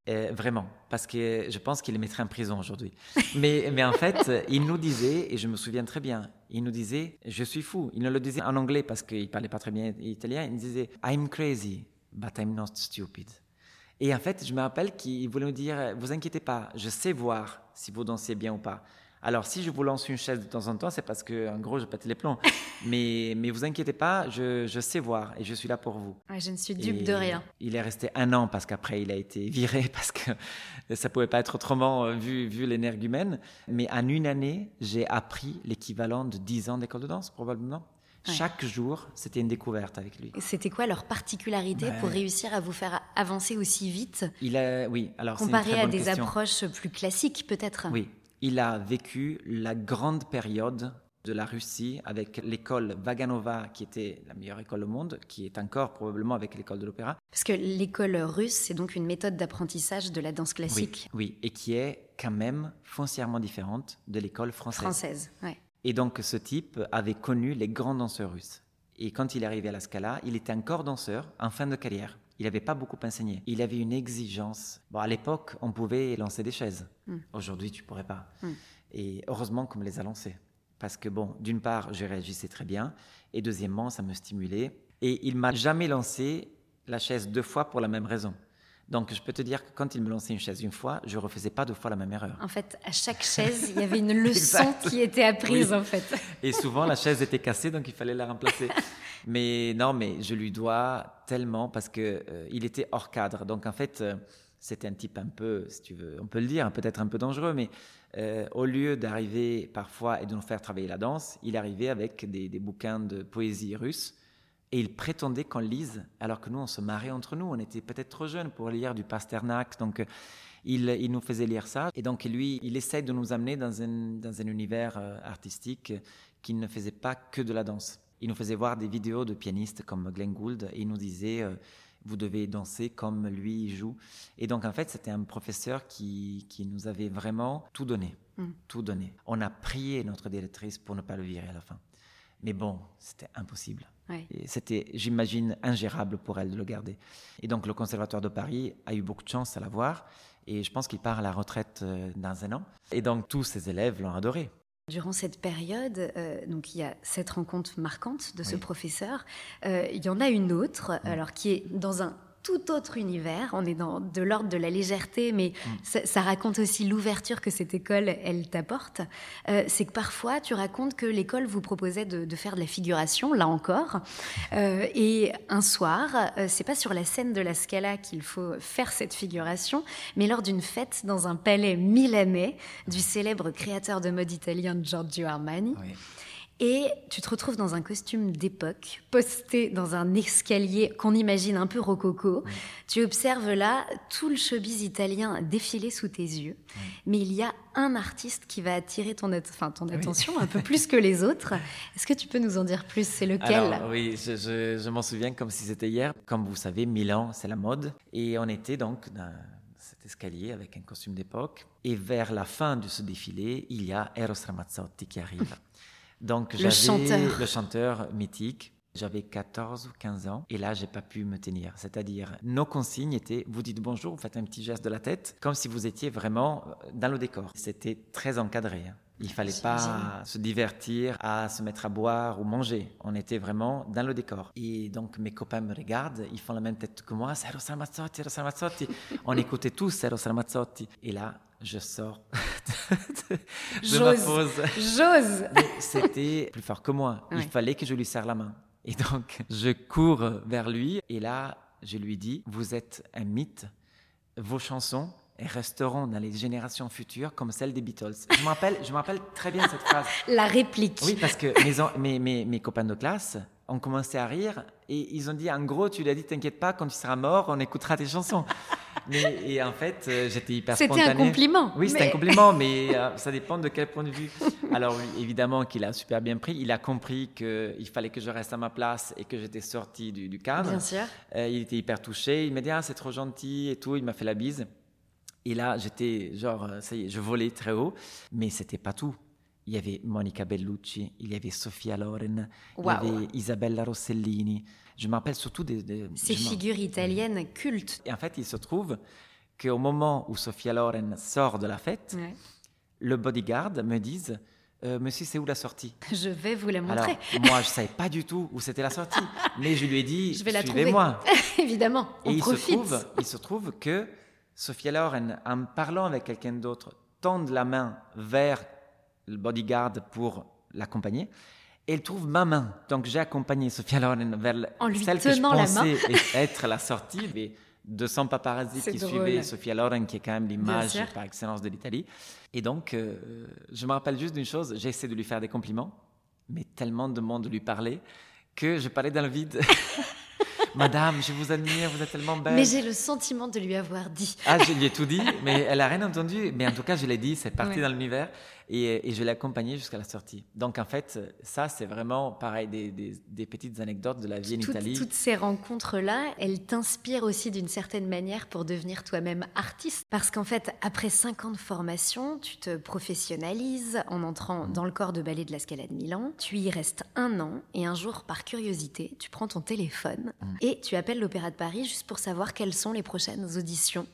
Euh, vraiment, parce que je pense qu'il les mettrait en prison aujourd'hui. *laughs* mais, en fait, il nous disait, et je me souviens très bien, il nous disait, je suis fou. Il ne le disait en anglais parce qu'il parlait pas très bien italien. Il disait, I'm crazy, but I'm not stupid. Et en fait, je me rappelle qu'il voulait nous dire, vous inquiétez pas, je sais voir si vous dansez bien ou pas. Alors, si je vous lance une chaise de temps en temps, c'est parce que, en gros, je pète les plombs. *laughs* mais, mais vous inquiétez pas, je, je, sais voir et je suis là pour vous. je ne suis dupe de rien. Il est resté un an parce qu'après, il a été viré *laughs* parce que ça pouvait pas être autrement euh, vu, vu l'énergumène. Mais en une année, j'ai appris l'équivalent de 10 ans d'école de danse, probablement. Chaque jour, c'était une découverte avec lui. C'était quoi leur particularité pour réussir à vous faire avancer aussi vite Il a, oui, alors comparé à des approches plus classiques peut-être? Oui, il a vécu la grande période de la Russie avec l'école Vaganova, qui était la meilleure école au monde, qui est encore probablement avec l'école de l'opéra. Parce que l'école russe, c'est donc une méthode d'apprentissage de la danse classique. Oui, et qui est quand même foncièrement différente de l'école française. Française, oui. Et donc ce type avait connu les grands danseurs russes. Et quand il est arrivé à la Scala, il était encore danseur en fin de carrière. Il n'avait pas beaucoup enseigné. Il avait une exigence. Bon, à l'époque, on pouvait lancer des chaises. Hmm. Aujourd'hui, tu pourrais pas. Hmm. Et heureusement qu'on me les a lancées. Parce que, bon, d'une part, je réagissais très bien. Et deuxièmement, ça me stimulait. Et il m'a jamais lancé la chaise deux fois pour la même raison. Donc, je peux te dire que quand il me lançait une chaise une fois, je refaisais pas deux fois la même erreur. En fait, à chaque chaise, il y avait une *laughs* leçon qui était apprise, en fait. Et souvent, la chaise était cassée, donc il fallait la remplacer. *laughs* mais non, mais je lui dois tellement parce que euh, il était hors cadre. Donc, en fait, euh, c'était un type un peu, si tu veux, on peut le dire, peut-être un peu dangereux, mais euh, au lieu d'arriver parfois et de nous faire travailler la danse, il arrivait avec des, des bouquins de poésie russe et il prétendait qu'on lise, alors que nous, on se marrait entre nous. On était peut-être trop jeunes pour lire du Pasternak. Donc, euh, il, il, nous faisait lire ça. Et donc, lui, il essaie de nous amener dans un, dans un univers euh, artistique qui ne faisait pas que de la danse. Il nous faisait voir des vidéos de pianistes comme Glenn Gould et il nous disait euh, vous devez danser comme lui joue. Et donc, en fait, c'était un professeur qui, qui, nous avait vraiment tout donné. Mm. Tout donné. On a prié notre directrice pour ne pas le virer à la fin. Mais bon, c'était impossible. Ouais. C'était, j'imagine, ingérable pour elle de le garder. Et donc, le Conservatoire de Paris a eu beaucoup de chance à l'avoir. Et je pense qu'il part à la retraite euh, dans un an. Et donc, tous ses élèves l'ont adoré. Durant cette période, euh, donc il y a cette rencontre marquante de ce oui. professeur. Euh, il y en a une autre, alors qui est dans un tout autre univers. On est dans de l'ordre de la légèreté, mais mm. ça, ça, raconte aussi l'ouverture que cette école, elle t'apporte. Euh, c'est que parfois, tu racontes que l'école vous proposait de, de, faire de la figuration, là encore. Euh, et un soir, euh, c'est pas sur la scène de la Scala qu'il faut faire cette figuration, mais lors d'une fête dans un palais milanais du célèbre créateur de mode italien Giorgio Armani. Oui. Et tu te retrouves dans un costume d'époque, posté dans un escalier qu'on imagine un peu rococo. Tu observes là tout le showbiz italien défiler sous tes yeux. Mais il y a un artiste qui va attirer ton, enfin, ton attention oui. un peu plus que les autres. Est-ce que tu peux nous en dire plus? C'est lequel? Alors, Oui, je, je, je m'en souviens comme si c'était hier. Comme vous savez, Milan, c'est la mode. Et on était donc dans cet escalier avec un costume d'époque. Et vers la fin de ce défilé, il y a Eros Ramazzotti qui arrive. Donc, le chanteur. le chanteur mythique. J'avais 14 ou 15 ans et là, j'ai pas pu me tenir. C'est-à-dire, nos consignes étaient vous dites bonjour, vous faites un petit geste de la tête, comme si vous étiez vraiment dans le décor. C'était très encadré. Hein. Il fallait pas se divertir à se mettre à boire ou manger. On était vraiment dans le décor. Et donc mes copains me regardent, ils font la même tête que moi. C'est Eros Ramazzotti, Eros Ramazzotti. On écoutait tous Eros Ramazzotti. Et là, je sors *laughs* de, ma pause. J'ose. *laughs* C'était plus fort que moi. Il fallait que je lui serre la main. Et donc, je cours vers lui. Et là, je lui dis, vous êtes un mythe. Vos chansons resteront dans les générations futures comme celles des Beatles. Je me rappelle, je me rappelle très bien cette phrase. *laughs* La réplique. Oui, parce que mes, mes, mes, copains de classe ont commencé à rire et ils ont dit, en gros, tu lui as dit, t'inquiète pas, quand tu seras mort, on écoutera tes chansons. Mais, et en fait, euh, j'étais hyper C'était un compliment. Oui, c'était mais... un compliment, mais *laughs* euh, ça dépend de quel point de vue. Alors, évidemment qu'il a super bien pris. Il a compris qu'il fallait que je reste à ma place et que j'étais sorti du, du, cadre. Bien sûr. Euh, il était hyper touché. Il m'a dit, ah, c'est trop gentil et tout. Il m'a fait la bise. Et là, j'étais genre, ça y est, je volais très haut. Mais c'était pas tout. Il y avait Monica Bellucci, il y avait Sofia Loren, wow. il y avait Isabella Rossellini. Je me rappelle surtout des... des Ces figures italiennes cultes. Et en fait, il se trouve qu'au moment où Sofia Loren sort de la fête, ouais. le bodyguard me dise euh, Monsieur, c'est où la sortie? *laughs* Je vais vous la montrer. Alors, *laughs* moi, je ne savais pas du tout où c'était la sortie. mais je lui ai dit *laughs* Je vais la trouver. moi Évidemment, on Et profite. Il se, trouve, il se trouve que Sofia Loren, en parlant avec quelqu'un d'autre, tend la main vers le bodyguard pour l'accompagner. Et elle trouve ma main. Donc j'ai accompagné Sophia Loren vers en lui celle que je pensais la *laughs* être la sortie. Mais 200 paparazzi qui drôle. suivaient Sophia Loren, qui est quand même l'image par excellence de l'Italie. Et donc, euh, je me rappelle juste d'une chose, j'ai essayé de lui faire des compliments, mais tellement de monde lui parlait que je parlais dans le vide. *laughs* Madame, je vous admire, vous êtes tellement belle. Mais j'ai le sentiment de lui avoir dit. Ah, je lui ai tout dit, mais elle a rien entendu. Mais en tout cas, je l'ai dit, c'est parti ouais. dans l'univers. Et, et, je l'ai accompagnée jusqu'à la sortie. Donc, en fait, ça, c'est vraiment pareil, des, des, des, petites anecdotes de la vie en Italie. Toutes ces rencontres-là, elles t'inspirent aussi d'une certaine manière pour devenir toi-même artiste. Parce qu'en fait, après cinq ans de formation, tu te professionnalises en entrant dans le corps de ballet de la Scala de Milan. Tu y restes un an et un jour, par curiosité, tu prends ton téléphone mmh. et tu appelles l'Opéra de Paris juste pour savoir quelles sont les prochaines auditions.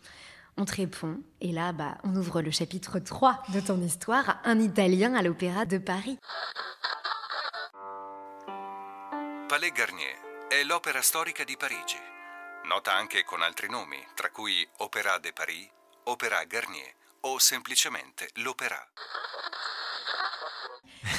On te répond, et là, bah, on ouvre le chapitre 3 de ton histoire, un Italien à l'Opéra de Paris. Palais Garnier è l'opera storica di Parigi. Nota anche con altri nomi, tra cui Opéra de Paris, Opéra Garnier o semplicemente l'Opéra.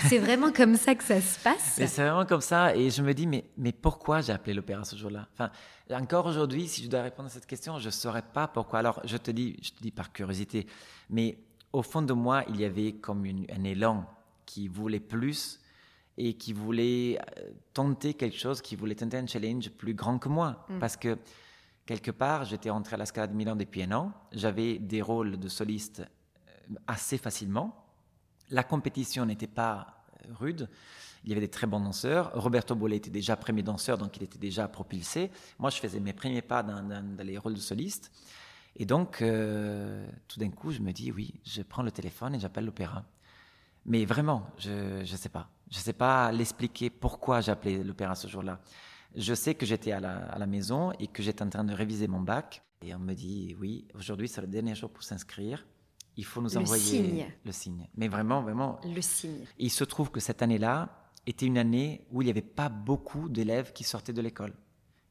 C'est vraiment comme ça que ça se passe. C'est vraiment comme ça. Et je me dis, mais, mais pourquoi j'ai appelé l'opéra ce jour-là? Enfin, Encore aujourd'hui, si je dois répondre à cette question, je ne saurais pas pourquoi. Alors, je te dis, je te dis par curiosité, mais au fond de moi, il y avait comme une, un élan qui voulait plus et qui voulait euh, tenter quelque chose, qui voulait tenter un challenge plus grand que moi. Mm. Parce que quelque part, j'étais rentré à la Scala de Milan depuis un an, j'avais des rôles de soliste euh, assez facilement. La compétition n'était pas euh, rude. Il y avait des très bons danseurs. Roberto Bolle était déjà premier danseur, donc il était déjà propulsé. Moi, je faisais mes premiers pas dans, les rôles de soliste. Et donc, euh, tout d'un coup, je me dis, oui, je prends le téléphone et j'appelle l'opéra. Mais vraiment, je ne sais pas. Je ne sais pas l'expliquer pourquoi appelé l'opéra ce jour-là. Je sais que j'étais à la maison et que j'étais en train de réviser mon bac. Et on me dit, oui, aujourd'hui, c'est le dernier jour pour s'inscrire. Il faut nous Le envoyer signe. le signe. Mais vraiment, vraiment, Le signe. et il se trouve que cette année-là était une année où il n'y avait pas beaucoup d'élèves qui sortaient de l'école.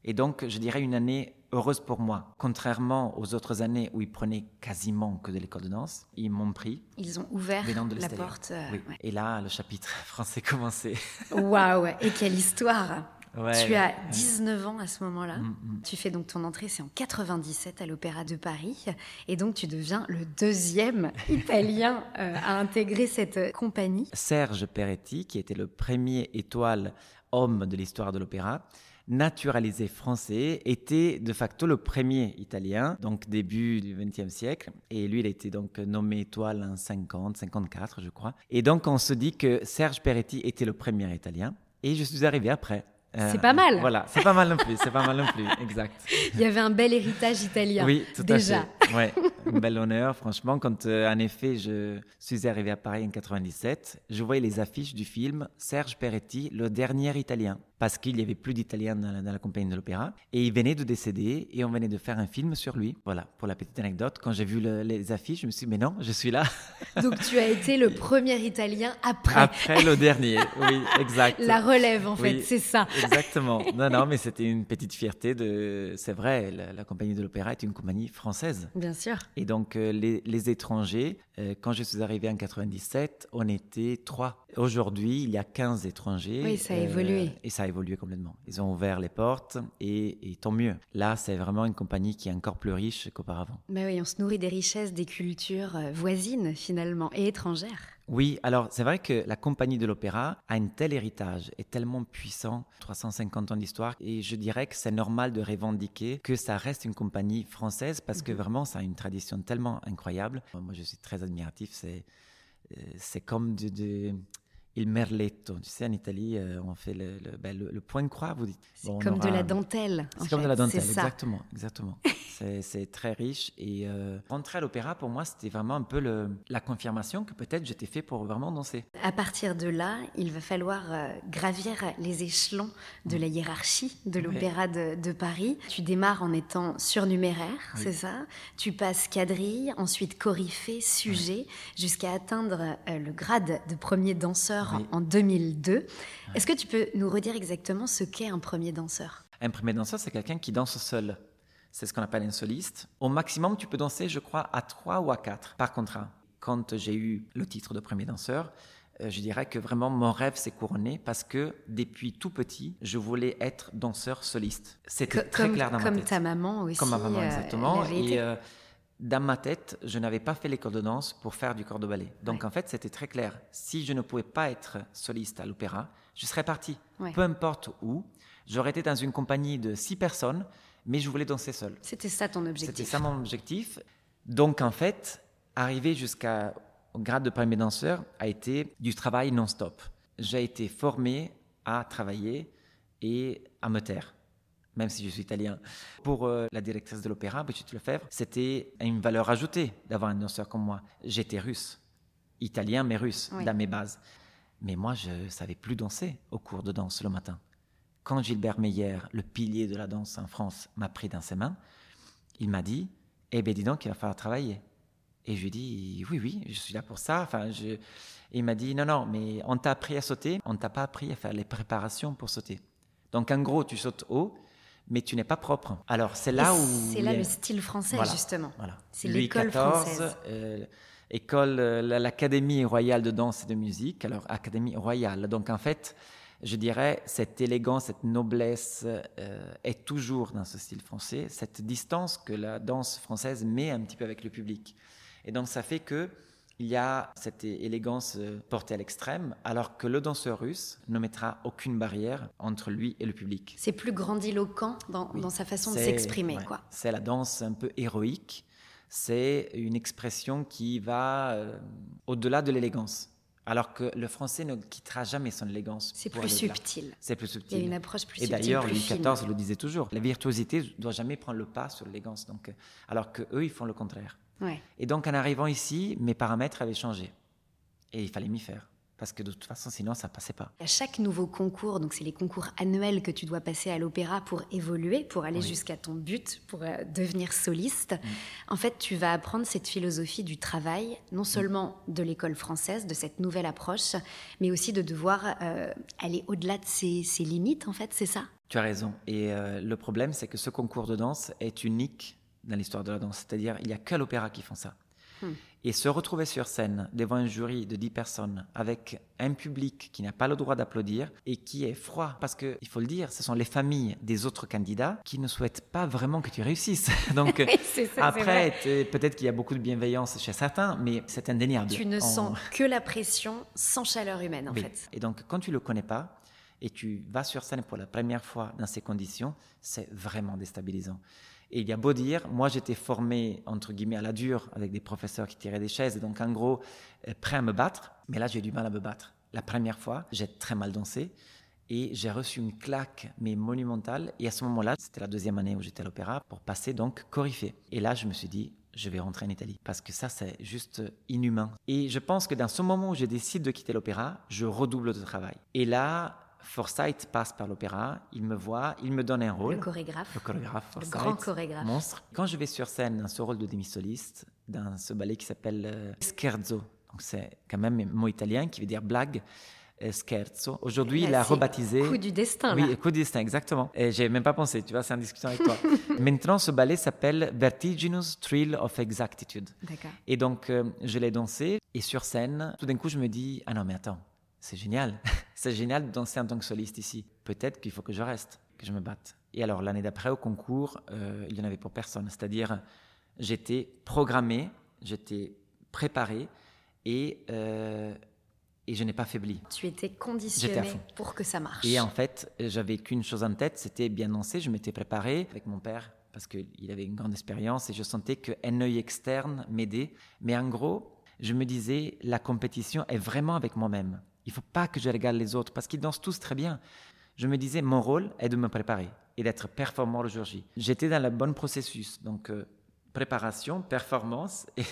Et donc, je dirais une année heureuse pour moi. Contrairement aux autres années où ils prenaient quasiment que de l'école de danse, ils m'ont pris Ils ont ouvert de la porte. euh, Oui. ouais. Et là, le chapitre *laughs* français commençait. Waouh, et quelle histoire Ouais. Tu as 19 ans à ce moment-là. Mm, mm. Tu fais donc ton entrée, c'est en 97 à l'Opéra de Paris. Et donc tu deviens le deuxième *laughs* Italien euh, à intégrer cette euh, compagnie. Serge Peretti, qui était le premier étoile homme de l'histoire de l'opéra, naturalisé français, était de facto le premier italien, donc début du XXe siècle. Et lui, il a été donc nommé étoile en 50, 54, je crois. Et donc, on se dit que Serge Peretti était le premier italien. Et je suis arrivé après. Euh, C'est pas mal. Voilà, c'est pas mal non plus, c'est pas mal non plus, exact. *laughs* Il y avait un bel héritage italien. Oui, tout déjà. à fait. Ouais, un bel honneur, franchement. Quand, euh, en effet, je suis arrivé à Paris en 97, je voyais les affiches du film Serge Peretti, le dernier Italien, parce qu'il n'y avait plus d'Italiens dans, la- dans la compagnie de l'opéra, et il venait de décéder, et on venait de faire un film sur lui. Voilà, pour la petite anecdote, quand j'ai vu le- les affiches, je me suis dit, mais non, je suis là. *laughs* Donc tu as été le premier Italien après. Après le dernier, oui, exact. La relève, en fait, Oui, c'est ça. Exactement. Non, non, mais c'était une petite fierté de. C'est vrai, la, la compagnie de l'opéra est une compagnie française. Bien sûr. Et donc, euh, les, les étrangers, euh, quand je suis arrivé en 97, on était trois. Aujourd'hui, il y a 15 étrangers. Oui, ça a euh, évolué. Et ça a évolué complètement. Ils ont ouvert les portes et, et tant mieux. Là, c'est vraiment une compagnie qui est encore plus riche qu'auparavant. Mais oui, on se nourrit des richesses des cultures voisines, finalement, et étrangères. Oui, alors c'est vrai que la compagnie de l'opéra a un tel héritage, est tellement puissant, 350 ans d'histoire, et je dirais que c'est normal de revendiquer que ça reste une compagnie française parce que vraiment ça a une tradition tellement incroyable. Moi je suis très admiratif, c'est euh, c'est comme de, de- il merletto, tu sais en Italie euh, on fait le, le, ben, le- le point de croix, vous dites. C'est Bon, comme de la dentelle. en c'est comme de la dentelle, exactement, exactement. *laughs* c'est, très riche et euh, rentrer à l'opéra pour moi c'était vraiment un peu le, la confirmation que peut-être j'étais fait pour vraiment danser. À partir de là, il va falloir euh, gravir les échelons de la hiérarchie de l'Opéra de, de Paris. Tu démarres en étant surnuméraire, Oui. c'est ça Tu passes quadrille, ensuite coryphée, sujet, jusqu'à atteindre le grade de premier danseur Oui. en 2002. Est-ce que tu peux nous redire exactement ce qu'est un premier danseur? Un premier danseur, c'est quelqu'un qui danse seul. C'est ce qu'on appelle un soliste. Au maximum, tu peux danser, je crois, à trois ou à quatre par contrat. Quand j'ai eu le titre de premier danseur, euh, je dirais que vraiment mon rêve s'est couronné parce que depuis tout petit, je voulais être danseur soliste. C'était très comme, clair dans ma comme tête. ta maman aussi. Comme ma maman, euh, exactement. l'avait été. Et euh, dans ma tête, je n'avais pas fait l'école de danse pour faire du corps de ballet. Donc Ouais. en fait, c'était très clair. Si je ne pouvais pas être soliste à l'opéra, je serais parti. Ouais. Peu importe où. J'aurais été dans une compagnie de six personnes, mais je voulais danser seul. C'était ça ton C'était objectif. ça mon objectif. Donc en fait, arriver jusqu'au grade de premier danseur a été du travail non-stop. J'ai été formé à travailler et à me taire, même si je suis italien. Pour euh, la directrice de l'opéra, Brigitte Lefebvre, c'était une valeur ajoutée d'avoir un danseur comme moi. J'étais russe, italien mais russe Oui. dans mes bases. Mais moi, je savais plus danser au cours de danse le matin. Quand Gilbert Meyer, le pilier de la danse en France, m'a pris dans ses mains, il m'a dit Eh bien, dis donc, il va falloir travailler. Et je lui ai dit Oui, oui, je suis là pour ça. Enfin, je... Il m'a dit Non, non, mais on t'a appris à sauter, on t'a pas appris à faire les préparations pour sauter. Donc, en gros, tu sautes haut, mais tu n'es pas propre. Alors c'est là où c'est là le style français Voilà, justement. Voilà. C'est Louis l'école française. euh, école, euh, la- l'Académie royale de danse et de musique. Alors, Académie royale. Donc, en fait, je dirais, cette élégance, cette noblesse euh, est toujours dans ce style français. Cette distance que la danse française met un petit peu avec le public. Et donc, ça fait que il y a cette élégance euh, portée à l'extrême, alors que le danseur russe ne mettra aucune barrière entre lui et le public. C'est plus grandiloquent dans, Oui. dans sa façon de s'exprimer, ouais, quoi. C'est la danse un peu héroïque. C'est une expression qui va euh, au-delà de l'élégance. Alors que le français ne quittera jamais son élégance. C'est plus subtil. C'est plus Il y a subtil. une approche plus Et subtile. d'ailleurs, Louis. XIV le disait toujours. La virtuosité ne doit jamais prendre le pas sur l'élégance. Donc, euh, alors que eux, ils font le contraire. Ouais. Et donc, en arrivant ici, mes paramètres avaient changé. Et il fallait m'y faire. Parce que de toute façon, sinon, ça passait pas. À chaque nouveau concours, donc c'est les concours annuels que tu dois passer à l'opéra pour évoluer, pour aller Oui. Mm. jusqu'à ton but, pour euh, devenir soliste. En fait, tu vas apprendre cette philosophie du travail, non seulement de l'école française, de cette nouvelle approche, mais aussi de devoir euh, aller au-delà de ses, ses limites, en fait, c'est ça? Tu as raison. Et euh, le problème, c'est que ce concours de danse est unique dans l'histoire de la danse. C'est-à-dire, il n'y a que l'opéra qui font ça. Hmm. Et se retrouver sur scène devant un jury de 10 personnes avec un public qui n'a pas le droit d'applaudir et qui est froid. Parce que, il faut le dire, ce sont les familles des autres candidats qui ne souhaitent pas vraiment que tu réussisses. *laughs* Donc, ça, après, peut-être qu'il y a beaucoup de bienveillance chez certains, mais c'est indéniable. Tu ne On- sens que la pression sans chaleur humaine, en oui. fait. Et donc, quand tu le connais pas et tu vas sur scène pour la première fois dans ces conditions, c'est vraiment déstabilisant. Et il y a beau dire, moi j'étais formé entre guillemets à la dure avec des professeurs qui tiraient des chaises, et donc en gros euh, prêt à me battre. Mais là j'ai du mal à me battre. La première fois, j'ai très mal dansé et j'ai reçu une claque mais monumentale. Et à ce moment-là, c'était la deuxième année où j'étais à l'opéra pour passer donc coryphée. Et là je me suis dit, je vais rentrer en Italie parce que ça c'est juste inhumain. Et je pense que dans ce moment où je décide de quitter l'opéra, je redouble de travail. Et là, Forsyth passe par l'opéra, il me voit, il me donne un rôle. Le chorégraphe. Le chorégraphe, Le Forsyth, grand chorégraphe. Monstre. Quand je vais sur scène dans ce rôle de demi-soliste, dans ce ballet qui s'appelle euh, Scherzo, donc c'est quand même un mot italien qui veut dire blague, euh, Scherzo. Aujourd'hui, il Là, a rebaptisé. Coup du destin, là. Oui, coup de destin, exactement. Et j'ai même pas pensé, tu vois, c'est en discussion avec toi. *laughs* Maintenant, ce ballet s'appelle Vertiginous Thrill of Exactitude. D'accord. Et donc, euh, je l'ai dansé, et sur scène, tout d'un coup, je me dis, ah non, mais attends, c'est génial. *laughs* c'est génial de danser en tant que soliste ici. Peut-être qu'il faut que je reste, que je me batte. Et alors, l'année d'après, au concours, euh, il n'y en avait pour personne. C'est-à-dire, j'étais programmé, j'étais préparé, et, euh, et je n'ai pas faibli. Tu étais conditionné pour que ça marche. Et en fait, j'avais qu'une chose en tête, c'était bien danser. Je m'étais préparé avec mon père parce qu'il avait une grande expérience et je sentais qu'un œil externe m'aidait. Mais en gros, je me disais, la compétition est vraiment avec moi-même. Il faut pas que je regarde les autres parce qu'ils dansent tous très bien. Je me disais, mon rôle est de me préparer et d'être performant le jour J. J'étais dans le bon processus. Donc, euh, préparation, performance *laughs* et,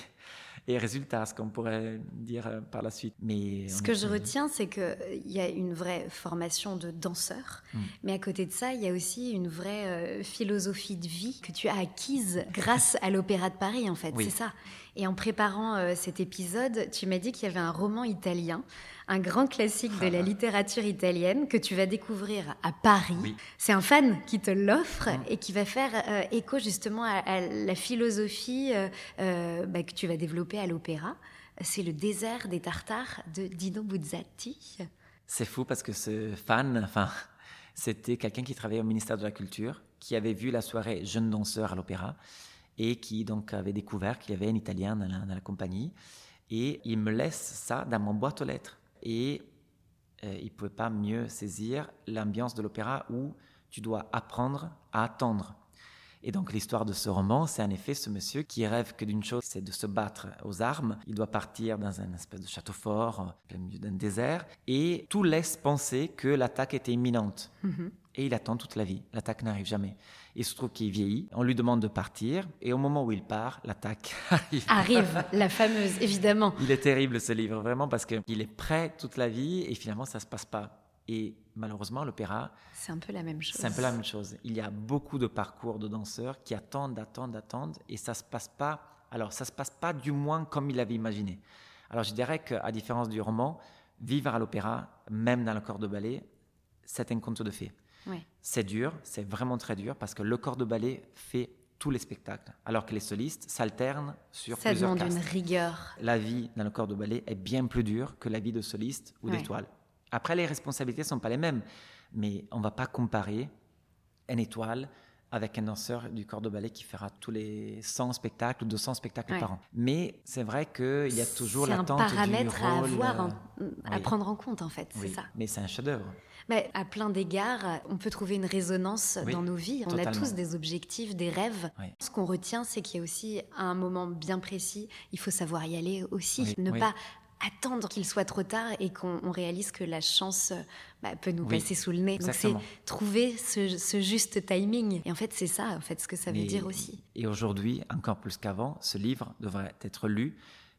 et résultat, ce qu'on pourrait dire euh, par la suite. Mais Ce que je retiens, c'est qu'il y a une vraie formation de danseur, Mm. mais à côté de ça, il y a aussi une vraie euh, philosophie de vie que tu as acquise grâce à l'Opéra de Paris, en fait, Oui. c'est ça. Et en préparant euh, cet épisode, tu m'as dit qu'il y avait un roman italien, un grand classique de la littérature italienne que tu vas découvrir à Paris. Oui. C'est un fan qui te l'offre Mm. et qui va faire euh, écho justement à, à la philosophie euh, euh, bah, que tu vas développer à l'opéra. C'est le désert des Tartares de Dino Buzzati. C'est fou parce que ce fan, enfin, *laughs* c'était quelqu'un qui travaillait au ministère de la Culture, qui avait vu la soirée Jeunes danseurs à l'opéra et qui donc avait découvert qu'il y avait un Italien dans la, dans la compagnie. Et il me laisse ça dans mon boîte aux lettres. Et euh, il ne pouvait pas mieux saisir l'ambiance de l'opéra où tu dois apprendre à attendre. Et donc l'histoire de ce roman, c'est en effet ce monsieur qui rêve que d'une chose, c'est de se battre aux armes. Il doit partir dans un espèce de château fort, en plein milieu d'un désert, et tout laisse penser que l'attaque était imminente. Et il attend toute la vie. L'attaque n'arrive jamais. Il se trouve qu'il vieillit. On lui demande de partir, et au moment où il part, l'attaque *laughs* arrive. Arrive la fameuse, évidemment. Il est terrible ce livre, vraiment, parce qu'il est prêt toute la vie, et finalement ça se passe pas. Et malheureusement, l'opéra, C'est un peu la même chose. c'est un peu la même chose. Il y a beaucoup de parcours de danseurs qui attendent, attendent, attendent, et ça se passe pas. Alors, ça se passe pas du moins comme il l'avait imaginé. Alors, je dirais qu'à différence du roman, vivre à l'opéra, même dans le corps de ballet, c'est un conte de fées. C'est dur, c'est vraiment très dur parce que le corps de ballet fait tous les spectacles, alors que les solistes s'alternent sur Ça plusieurs demande une rigueur. La vie dans le corps de ballet est bien plus dure que la vie de soliste ou Ouais. d'étoile. Après, les responsabilités sont pas les mêmes, mais on va pas comparer une étoile avec un danseur du corps de ballet qui fera tous les 100 spectacles ou 200 spectacles Ouais. par an. Mais c'est vrai qu'il y a toujours C'est un l'attente paramètre du à rôle, avoir, euh, en- à oui. prendre en compte en fait, oui, c'est ça. Mais c'est un chef-d'œuvre. Mais à plein d'égards, on peut trouver une résonance Oui, dans nos vies. On a tous des objectifs, des rêves. Oui. Ce qu'on retient, c'est qu'il y a aussi, à un moment bien précis, il faut savoir y aller aussi. Oui, Ne pas attendre qu'il soit trop tard et qu'on on réalise que la chance euh, bah, peut nous Oui, passer sous le nez. Donc c'est trouver ce, ce juste timing. Et en fait, c'est ça, en fait, ce que ça veut dire aussi. Et aujourd'hui, encore plus qu'avant, ce livre devrait être lu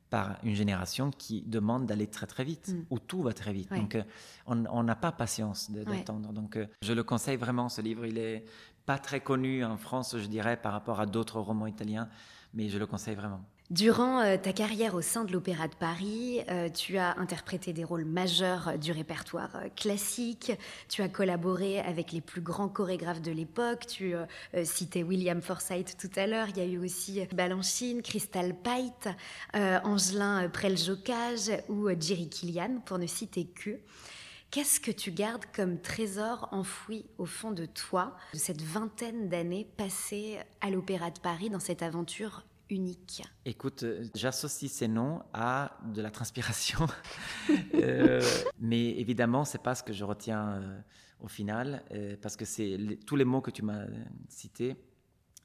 par une génération qui demande d'aller très très vite, Mm. où tout va très vite. Ouais. Donc euh, on n'a pas patience Ouais. d'attendre. Donc euh, je le conseille vraiment, ce livre. Il est pas très connu en France, je dirais, par rapport à d'autres romans italiens, mais je le conseille vraiment. Durant euh, ta carrière au sein de l'Opéra de Paris, euh, tu as interprété des rôles majeurs euh, du répertoire classique, tu as collaboré avec les plus grands chorégraphes de l'époque, tu citais William Forsythe tout à l'heure, il y a eu aussi Balanchine, Crystal Pite, Angelin Preljocage ou Jerry Killian, pour ne citer que. Qu'est-ce que tu gardes comme trésor enfoui au fond de toi de cette vingtaine d'années passées à l'Opéra de Paris dans cette aventure unique Écoute, euh, j'associe ces noms à de la transpiration, *laughs* Euh, mais évidemment, c'est pas ce que je retiens euh, au final, parce que tous les mots que tu m'as cités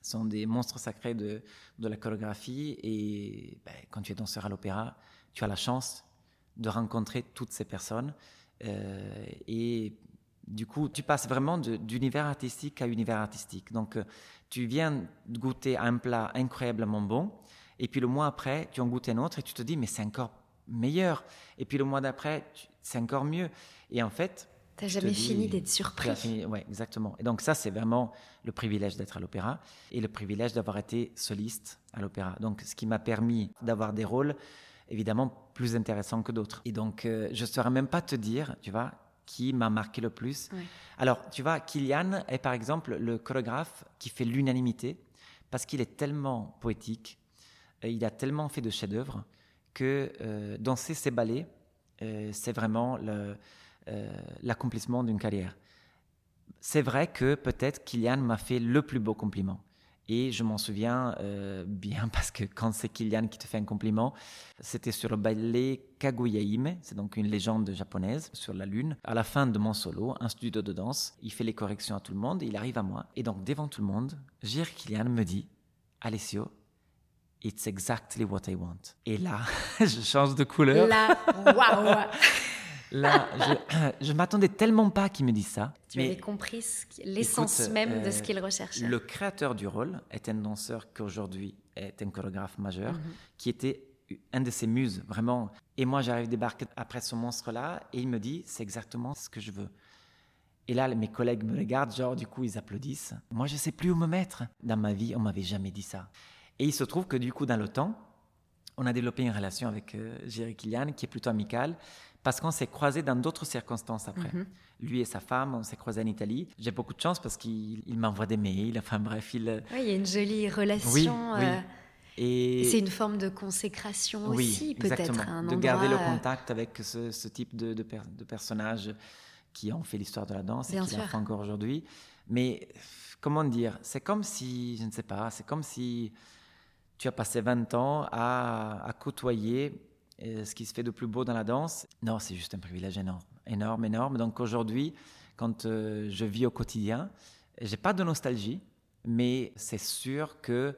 sont des monstres sacrés de, de la chorégraphie. Et ben, quand tu es danseur à l'opéra, tu as la chance de rencontrer toutes ces personnes. et du coup, tu passes vraiment d'univers artistique à univers artistique. Donc, euh, tu viens goûter un plat incroyablement bon, et puis le mois après, tu en goûtes un autre, et tu te dis, mais c'est encore meilleur. Et puis le mois d'après, c'est encore mieux. Et en fait, T'as jamais dis- fini d'être surpris. ouais, exactement. Et donc ça, c'est vraiment le privilège d'être à l'opéra et le privilège d'avoir été soliste à l'opéra. Donc ce qui m'a permis d'avoir des rôles évidemment plus intéressants que d'autres. Et donc euh, je ne saurais même pas te dire, tu vois, qui m'a marqué le plus. Ouais. Alors, tu vois, Kylian est par exemple le chorégraphe qui fait l'unanimité parce qu'il est tellement poétique, euh, il a tellement fait de chefs-d'œuvre que euh, danser ses ballets, euh, c'est vraiment euh, l'accomplissement d'une carrière. C'est vrai que peut-être Kylian m'a fait le plus beau compliment. Et je m'en souviens euh, bien *laughs* parce que quand c'est Kylian qui te fait un compliment, c'était sur le ballet Kaguya-hime, c'est donc une légende japonaise sur la lune. À la fin de mon solo, un studio de danse, il fait les corrections à tout le monde et il arrive à moi. Et donc devant tout le monde, Gir Kylian me dit Alessio, it's exactly what I want. Et là, *laughs* je change de couleur. Là, waouh *laughs* Là, je, *clears throat* je m'attendais tellement pas qu'il me dise ça. Tu mais avais compris l'essence écoute, même de euh, ce qu'il recherchait. Le créateur du rôle est un danseur qui aujourd'hui est un chorégraphe majeur, Mhm. qui était un de ses muses, vraiment. Et moi, j'arrive débarquer après ce monstre-là, et il me dit, c'est exactement ce que je veux. Et là, mes collègues me regardent, genre, du coup, ils applaudissent. Moi, je sais plus où me mettre. Dans ma vie, on m'avait jamais dit ça. Et il se trouve que, du coup, dans le temps, on a développé une relation avec euh, Jerry Kilian qui est plutôt amicale parce qu'on s'est croisés dans d'autres circonstances après. Mhm. Lui et sa femme, on s'est croisés en Italie. J'ai beaucoup de chance parce qu'il il m'envoie des mails, enfin bref, il... Oui, il y a une jolie relation. Oui, oui. euh, Et C'est une forme de consécration oui, aussi, peut-être. de garder le euh, contact avec ce, ce type de, de, per- de personnages qui ont fait l'histoire de la danse Bien et qui la font encore aujourd'hui. Mais euh, comment dire C'est comme si, je ne sais pas, c'est comme si tu as passé 20 ans à, à côtoyer euh, ce qui se fait de plus beau dans la danse. Non, c'est juste un privilège énorme, énorme, énorme. Donc aujourd'hui, quand euh, je vis au quotidien, j'ai pas de nostalgie, mais c'est sûr que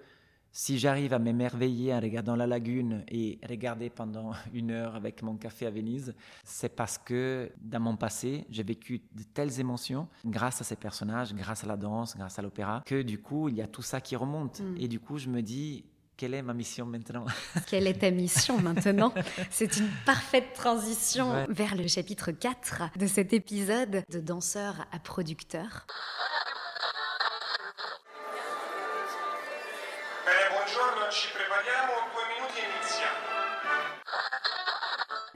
si j'arrive à m'émerveiller en regardant la lagune et regarder pendant *laughs* une heure avec mon café à Venise, c'est parce que dans mon passé, j'ai vécu de telles émotions grâce à ces personnages, grâce à la danse, grâce à l'opéra, que du coup, il y a tout ça qui remonte. Mm. Et du coup, je me dis, quelle est ma mission maintenant? Quelle est ta mission maintenant? C'est une parfaite transition Ouais. vers le chapitre 4 de cet épisode de danseur à producteur. Buongiorno, ci prepariamo, due minuti e iniziamo.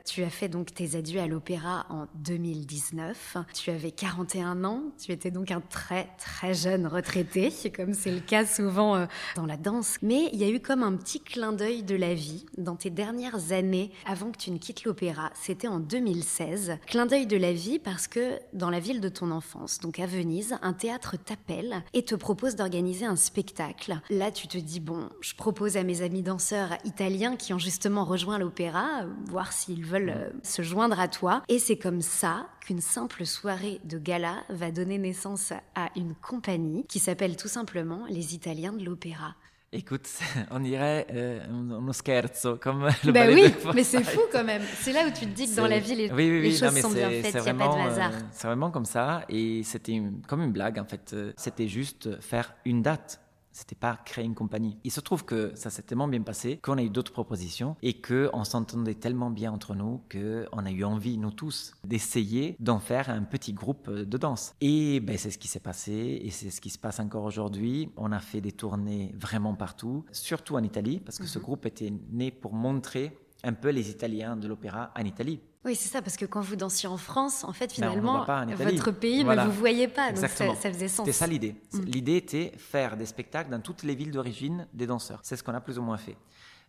Tu as fait donc tes adieux à l'opéra en 2019. Tu avais 41 ans. Tu étais donc un très très jeune retraité, *laughs* comme c'est le cas souvent euh, dans la danse. Mais il y a eu comme un petit clin d'œil de la vie dans tes dernières années avant que tu ne quittes l'opéra. C'était en 2016. Clin d'œil de la vie parce que dans la ville de ton enfance, donc à Venise, un théâtre t'appelle et te propose d'organiser un spectacle. Là, tu te dis, bon, je propose à mes amis danseurs italiens qui ont justement rejoint l'opéra, voir s'ils veulent euh, se joindre à toi. Et c'est comme ça qu'une simple soirée de gala va donner naissance à une compagnie qui s'appelle tout simplement les Italiens de l'opéra. Écoute, *laughs* on dirait euh, uno scherzo, comme le ben oui, mais c'est fou quand même. C'est là où tu te dis que dans la vie, les, oui, oui, choses sont bien faites, il n'y a pas de hasard. Euh, c'est vraiment comme ça, et c'était comme une blague en fait. C'était juste faire une date c'était pas créer une compagnie. Il se trouve que ça s'est tellement bien passé qu'on a eu d'autres propositions et qu'on s'entendait tellement bien entre nous qu'on a eu envie, nous tous, d'essayer d'en faire un petit groupe de danse. Et ben, c'est ce qui s'est passé et c'est ce qui se passe encore aujourd'hui. On a fait des tournées vraiment partout, surtout en Italie, parce que ce mhm. groupe était né pour montrer un peu les Italiens de l'opéra en Italie. Oui, c'est ça, parce que quand vous dansiez en France, en fait, ben, finalement, votre pays ne vous voyait pas, donc ça, faisait sens. C'était ça l'idée. Mm. L'idée était faire des spectacles dans toutes les villes d'origine des danseurs. C'est ce qu'on a plus ou moins fait.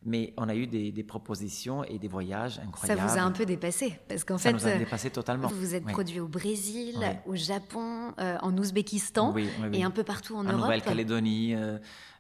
Mais on a eu des, propositions et des voyages incroyables. Ça vous a un peu dépassé, parce qu'en fait, ça nous a dépassé totalement. Vous vous êtes produit au Brésil, au Japon, euh, en Ouzbékistan et un peu partout en, Europe. En Nouvelle-Calédonie. Euh,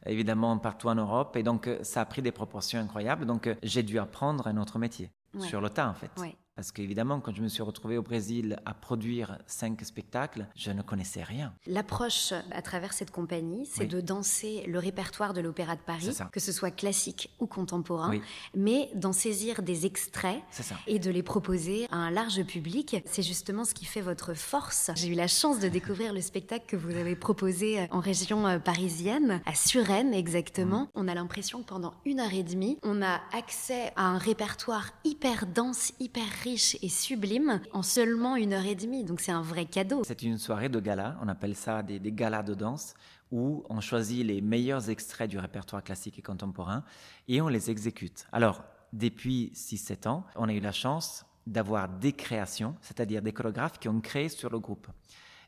évidemment partout en Europe et donc euh, ça a pris des proportions incroyables donc j'ai dû apprendre un autre métier sur le tas en fait. Parce qu'évidemment, quand je me suis retrouvé au Brésil à produire cinq spectacles, je ne connaissais rien. L'approche à travers cette compagnie, c'est de danser le répertoire de l'Opéra de Paris, que ce soit classique ou contemporain, mais d'en saisir des extraits et de les proposer à un large public. C'est justement ce qui fait votre force. J'ai eu la chance de découvrir le spectacle que vous avez proposé en région euh, parisienne, à Suresnes exactement. On a l'impression que pendant une heure et demie, on a accès à un répertoire hyper dense, hyper riche et sublime en seulement une heure et demie. Donc c'est un vrai cadeau. C'est une soirée de gala, on appelle ça des, des galas de danse, où on choisit les meilleurs extraits du répertoire classique et contemporain et on les exécute. Alors, depuis 6-7 ans, on a eu la chance d'avoir des créations, c'est-à-dire des chorégraphes qui ont créé sur le groupe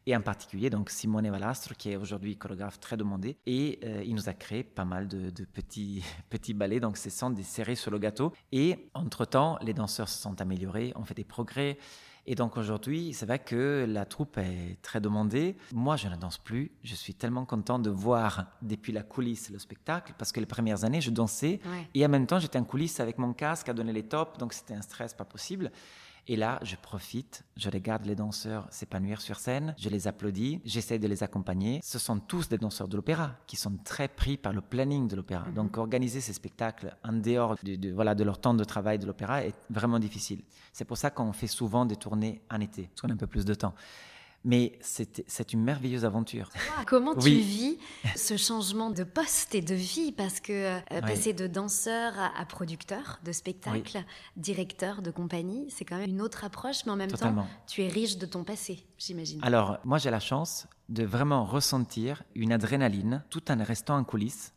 et en particulier donc Simone Valastro qui est aujourd'hui chorégraphe très demandé et euh, il nous a créé pas mal de, petits *laughs* petits ballets. Donc ce sont des séries sur le gâteau. Et entre temps les danseurs se sont améliorés ont fait des progrès. Et donc aujourd'hui, c'est vrai que la troupe est très demandée. Moi, je ne danse plus. Je suis tellement content de voir depuis la coulisse le spectacle parce que les premières années, je dansais. Et en même temps, j'étais en coulisses avec mon casque à donner les tops, donc c'était un stress pas possible. Et là, je profite, je regarde les danseurs s'épanouir sur scène, je les applaudis, j'essaie de les accompagner. Ce sont tous des danseurs de l'opéra qui sont très pris par le planning de l'opéra. Mhm. Donc organiser ces spectacles en dehors de, voilà, de leur temps de travail de l'opéra est vraiment difficile. C'est pour ça qu'on fait souvent des tournées en été, parce qu'on a un peu plus de temps. Mais c'est une merveilleuse aventure. Comment tu vis ce changement de poste et de vie? Parce que euh, passer de danseur à, producteur de spectacle, directeur de compagnie, c'est quand même une autre approche, mais en même temps, tu es riche de ton passé, j'imagine. Alors, moi, j'ai la chance de vraiment ressentir une adrénaline tout en restant en coulisses,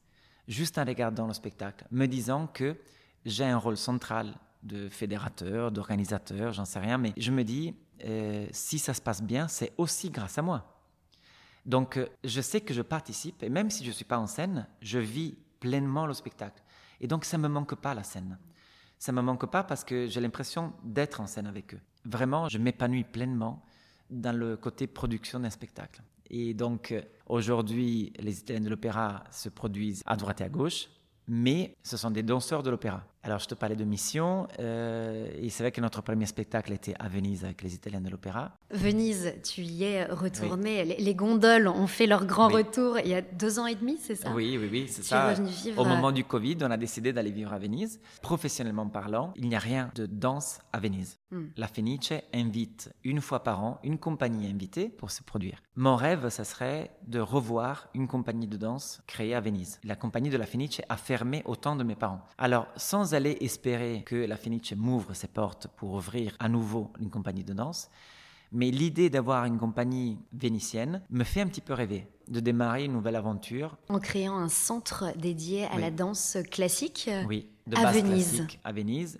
juste en regardant le spectacle, me disant que j'ai un rôle central de fédérateur, d'organisateur, j'en sais rien, mais je me dis, euh, si ça se passe bien, c'est aussi grâce à moi. Donc, euh, je sais que je participe, et même si je ne suis pas en scène, je vis pleinement le spectacle. Et donc, ça ne me manque pas la scène. Ça ne me manque pas parce que j'ai l'impression d'être en scène avec eux. Vraiment, je m'épanouis pleinement dans le côté production d'un spectacle. Et donc, euh, aujourd'hui, les Italiens de l'opéra se produisent à droite et à gauche, mais ce sont des danseurs de l'opéra. Alors, je te parlais de mission, euh, et c'est vrai que notre premier spectacle était à Venise avec les Italiens de l'Opéra. Venise, tu y es retourné. Les, gondoles ont fait leur grand retour il y a deux ans et demi, c'est ça? Oui, oui, oui, c'est ça. Au moment du Covid, on a décidé d'aller vivre à Venise. Professionnellement parlant, il n'y a rien de danse à Venise. Hmm. La Fenice invite une fois par an une compagnie invitée pour se produire. Mon rêve, ça serait de revoir une compagnie de danse créée à Venise. La compagnie de la Fenice a fermé au temps de mes parents. Alors, sans allait espérer que la Fenice m'ouvre ses portes pour ouvrir à nouveau une compagnie de danse. Mais l'idée d'avoir une compagnie vénitienne me fait un petit peu rêver, de démarrer une nouvelle aventure. En créant un centre dédié à la danse classique oui, de à Venise. à Venise.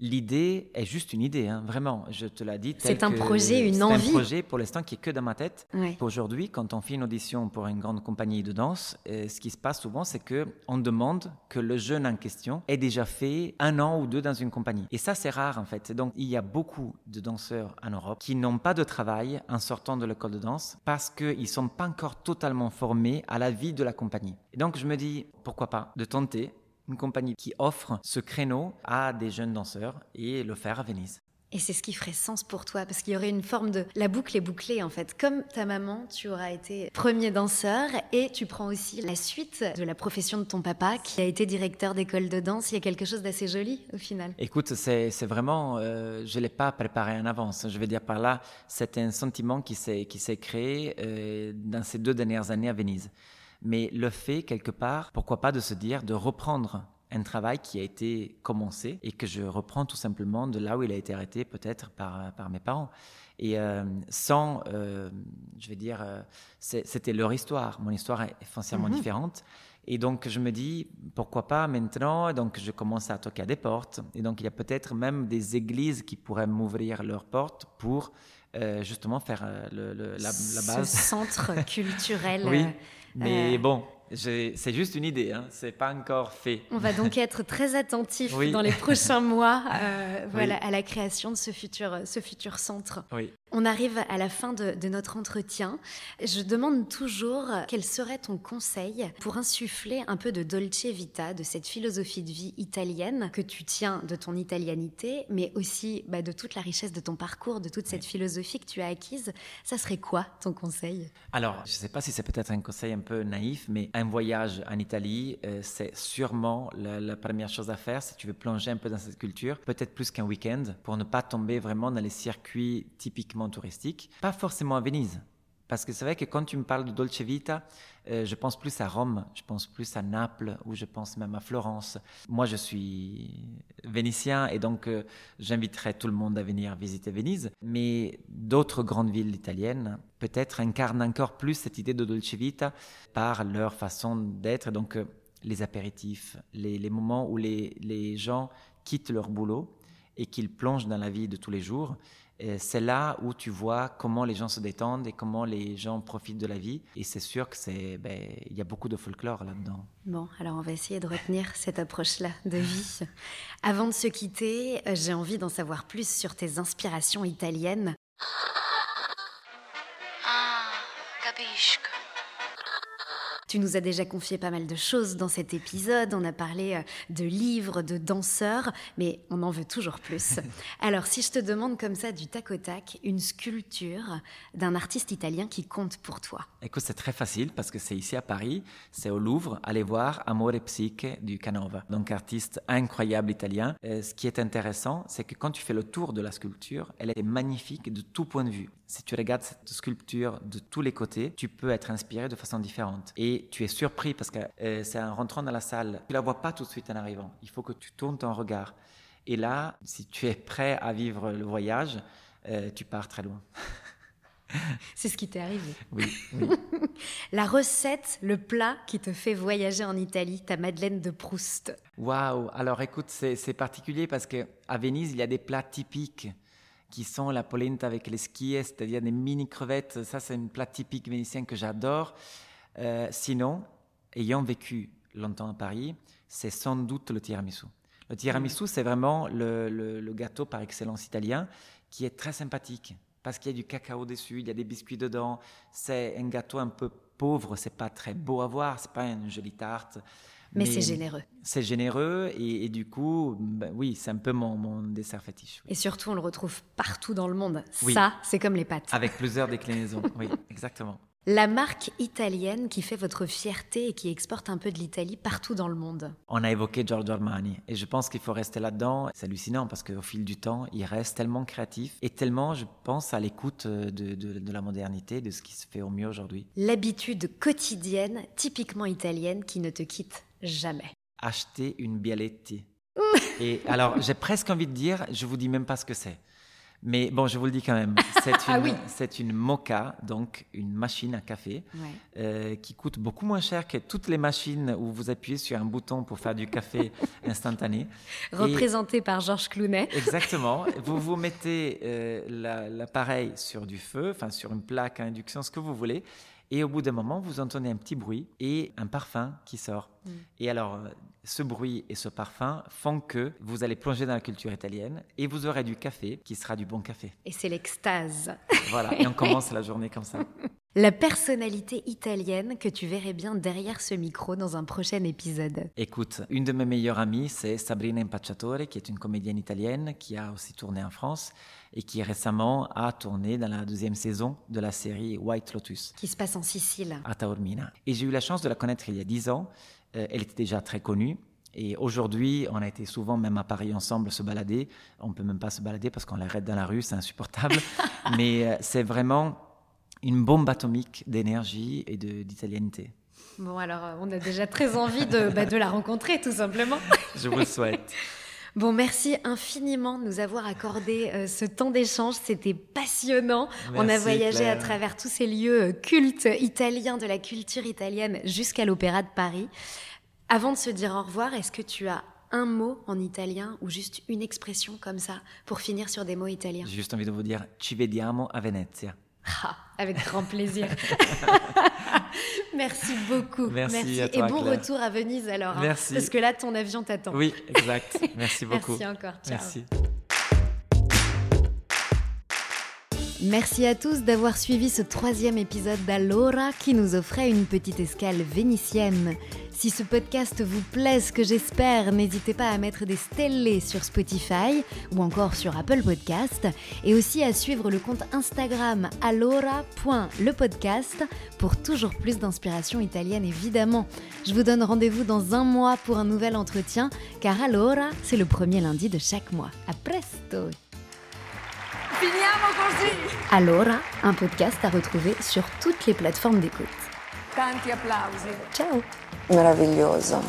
L'idée est juste une idée, hein, vraiment. Je te l'ai dit. C'est un projet, une envie. C'est un projet pour l'instant qui est que dans ma tête. Ouais. Aujourd'hui, quand on fait une audition pour une grande compagnie de danse, euh, ce qui se passe souvent, c'est que on demande que le jeune en question ait déjà fait un an ou deux dans une compagnie. Et ça, c'est rare en fait. Donc, il y a beaucoup de danseurs en Europe qui n'ont pas de travail en sortant de l'école de danse parce qu'ils ne sont pas encore totalement formés à la vie de la compagnie. Et donc, je me dis, pourquoi pas de tenter une compagnie qui offre ce créneau à des jeunes danseurs et le faire à Venise. Et c'est ce qui ferait sens pour toi, parce qu'il y aurait une forme de... La boucle est bouclée, en fait. Comme ta maman, tu auras été premier danseur, et tu prends aussi la suite de la profession de ton papa, qui a été directeur d'école de danse. Il y a quelque chose d'assez joli, au final. Écoute, c'est vraiment... Euh, je ne l'ai pas préparé en avance. Je vais dire par là, c'est un sentiment qui s'est créé euh, dans ces deux dernières années à Venise. Mais le fait, quelque part, pourquoi pas de se dire, de reprendre un travail qui a été commencé et que je reprends tout simplement de là où il a été arrêté peut-être par, par mes parents. Et euh, sans, euh, je vais dire, euh, c'était leur histoire. Mon histoire est foncièrement Mhm. différente. Et donc je me dis, pourquoi pas maintenant? Donc je commence à toquer à des portes. Et donc il y a peut-être même des églises qui pourraient m'ouvrir leurs portes pour euh, justement faire euh, le- le- la, la base. Ce centre *laughs* culturel. Oui, mais euh, bon, c'est juste une idée, hein. c'est pas encore fait. On va donc être très attentifs Oui. dans les prochains mois euh, *laughs* voilà, Oui. à la création de ce futur, ce futur centre. Oui. On arrive à la fin de, de notre entretien. Je demande toujours quel serait ton conseil pour insuffler un peu de dolce vita, de cette philosophie de vie italienne que tu tiens de ton italianité, mais aussi bah, de toute la richesse de ton parcours, de toute cette philosophie que tu as acquise. Ça serait quoi ton conseil? Alors, je ne sais pas si c'est peut-être un conseil un peu naïf, mais un voyage en Italie, euh, c'est sûrement la, la première chose à faire si tu veux plonger un peu dans cette culture, peut-être plus qu'un week-end, pour ne pas tomber vraiment dans les circuits typiquement touristiques. Pas forcément à Venise. Parce que c'est vrai que quand tu me parles de Dolce Vita, euh, je pense plus à Rome, je pense plus à Naples, ou je pense même à Florence. Moi, je suis vénitien et donc euh, j'inviterai tout le monde à venir visiter Venise. Mais d'autres grandes villes italiennes, peut-être incarnent encore plus cette idée de Dolce Vita par leur façon d'être. Donc, euh, les apéritifs, les, moments où les gens quittent leur boulot et qu'ils plongent dans la vie de tous les jours. C'est là où tu vois comment les gens se détendent et comment les gens profitent de la vie. Et c'est sûr que c'est, ben, il y a beaucoup de folklore là-dedans. Bon, alors on va essayer de retenir cette approche-là de vie. Avant de se quitter, j'ai envie d'en savoir plus sur tes inspirations italiennes. Ah, capisco. Tu nous as déjà confié pas mal de choses dans cet épisode. On a parlé euh, de livres, de danseurs, mais on en veut toujours plus. *laughs* Alors, si je te demande comme ça du tac au tac, une sculpture d'un artiste italien qui compte pour toi. Écoute, c'est très facile parce que c'est ici à Paris, c'est au Louvre. Allez voir Amore Psyche du Canova, donc artiste incroyable italien. Euh, ce qui est intéressant, c'est que quand tu fais le tour de la sculpture, elle est magnifique de tout point de vue. Si tu regardes cette sculpture de tous les côtés, tu peux être inspiré de façon différente. Et tu es surpris parce que euh, c'est en rentrant dans la salle, tu la vois pas tout de suite en arrivant. Il faut que tu tournes ton regard. Et là, si tu es prêt à vivre le voyage, euh, tu pars très loin. *laughs* C'est ce qui t'est arrivé. Oui, oui. *laughs* La recette, le plat qui te fait voyager en Italie, ta Madeleine de Proust. Waouh Alors écoute, c'est c'est particulier parce que à Venise, il y a des plats typiques qui sont la polenta avec les skis, c'est-à-dire des mini crevettes. Ça, c'est un plat typique vénitien que j'adore. Euh, sinon, ayant vécu longtemps à Paris, c'est sans doute le tiramisu. Le tiramisu, c'est vraiment le, le- le gâteau par excellence italien qui est très sympathique parce qu'il y a du cacao dessus, il y a des biscuits dedans. C'est un gâteau un peu pauvre, c'est pas très beau à voir, c'est pas une jolie tarte. Mais c'est généreux. C'est généreux et, et du coup, ben oui, c'est un peu mon, mon dessert fétiche. Et surtout, on le retrouve partout dans le monde. Oui. Ça, c'est comme les pâtes. Avec plusieurs déclinaisons, oui, *laughs* exactement. La marque italienne qui fait votre fierté et qui exporte un peu de l'Italie partout dans le monde. On a évoqué Giorgio Armani et je pense qu'il faut rester là-dedans. C'est hallucinant parce qu'au fil du temps, il reste tellement créatif et tellement, je pense, à l'écoute de, de- de la modernité, de ce qui se fait au mieux aujourd'hui. L'habitude quotidienne, typiquement italienne, qui ne te quitte jamais. Acheter une bialetti. *laughs* et alors, j'ai presque envie de dire, je vous dis même pas ce que c'est. Mais bon, je vous le dis quand même, *laughs* c'est une, Ah oui. c'est une moka, donc une machine à café, Ouais. euh, qui coûte beaucoup moins cher que toutes les machines où vous appuyez sur un bouton pour faire du café *laughs* instantané. Et- Représenté par Georges Clounet. Exactement. *laughs* vous vous mettez euh, la- l'appareil sur du feu, enfin sur une plaque à induction, ce que vous voulez. Et au bout d'un moment, vous entendez un petit bruit et un parfum qui sort. Et alors, ce bruit et ce parfum font que vous allez plonger dans la culture italienne et vous aurez du café qui sera du bon café. Et c'est l'extase. Voilà. Et on commence la journée comme ça. *laughs* La personnalité italienne que tu verrais bien derrière ce micro dans un prochain épisode. Écoute, une de mes meilleures amies, c'est Sabrina Impacciatore, qui est une comédienne italienne qui a aussi tourné en France et qui récemment a tourné dans la deuxième saison de la série White Lotus Qui se passe en Sicile. à Taormina. Et j'ai eu la chance de la connaître il y a dix ans. Euh, elle était déjà très connue. Et aujourd'hui, on a été souvent même à Paris ensemble se balader. On peut même pas se balader parce qu'on l'arrête dans la rue, c'est insupportable. *laughs* Mais euh, c'est vraiment une bombe atomique d'énergie et d'italianité. Bon, alors, euh, on a déjà très envie de, bah, de la rencontrer, tout simplement. *laughs* Je vous le souhaite. *laughs* Bon, merci infiniment de nous avoir accordé euh, ce temps d'échange. C'était passionnant. On a voyagé à travers tous ces lieux cultes italiens, de la culture italienne jusqu'à l'Opéra de Paris. Avant de se dire au revoir, est-ce que tu as un mot en italien ou juste une expression comme ça pour finir sur des mots italiens? J'ai juste envie de vous dire, ci vediamo a Venezia. Ah, Avec grand plaisir. *laughs* Merci beaucoup. Merci à Et toi, bon Claire. retour à Venise alors. hein, Merci. parce que là, ton avion t'attend. Oui, exact. *laughs* Merci beaucoup. Merci encore. Ciao. Merci. Merci à tous d'avoir suivi ce troisième épisode d'Allora qui nous offrait une petite escale vénitienne. Si ce podcast vous plaît, ce que j'espère, n'hésitez pas à mettre des stellés sur Spotify ou encore sur Apple Podcast et aussi à suivre le compte Instagram allora.lepodcast pour toujours plus d'inspiration italienne évidemment. Je vous donne rendez-vous dans un mois pour un nouvel entretien car Allora, c'est le premier lundi de chaque mois. À presto! Finiamo così! Allora, un podcast à retrouver sur toutes les plateformes d'écoute. Tanti applausi. Ciao Meraviglioso.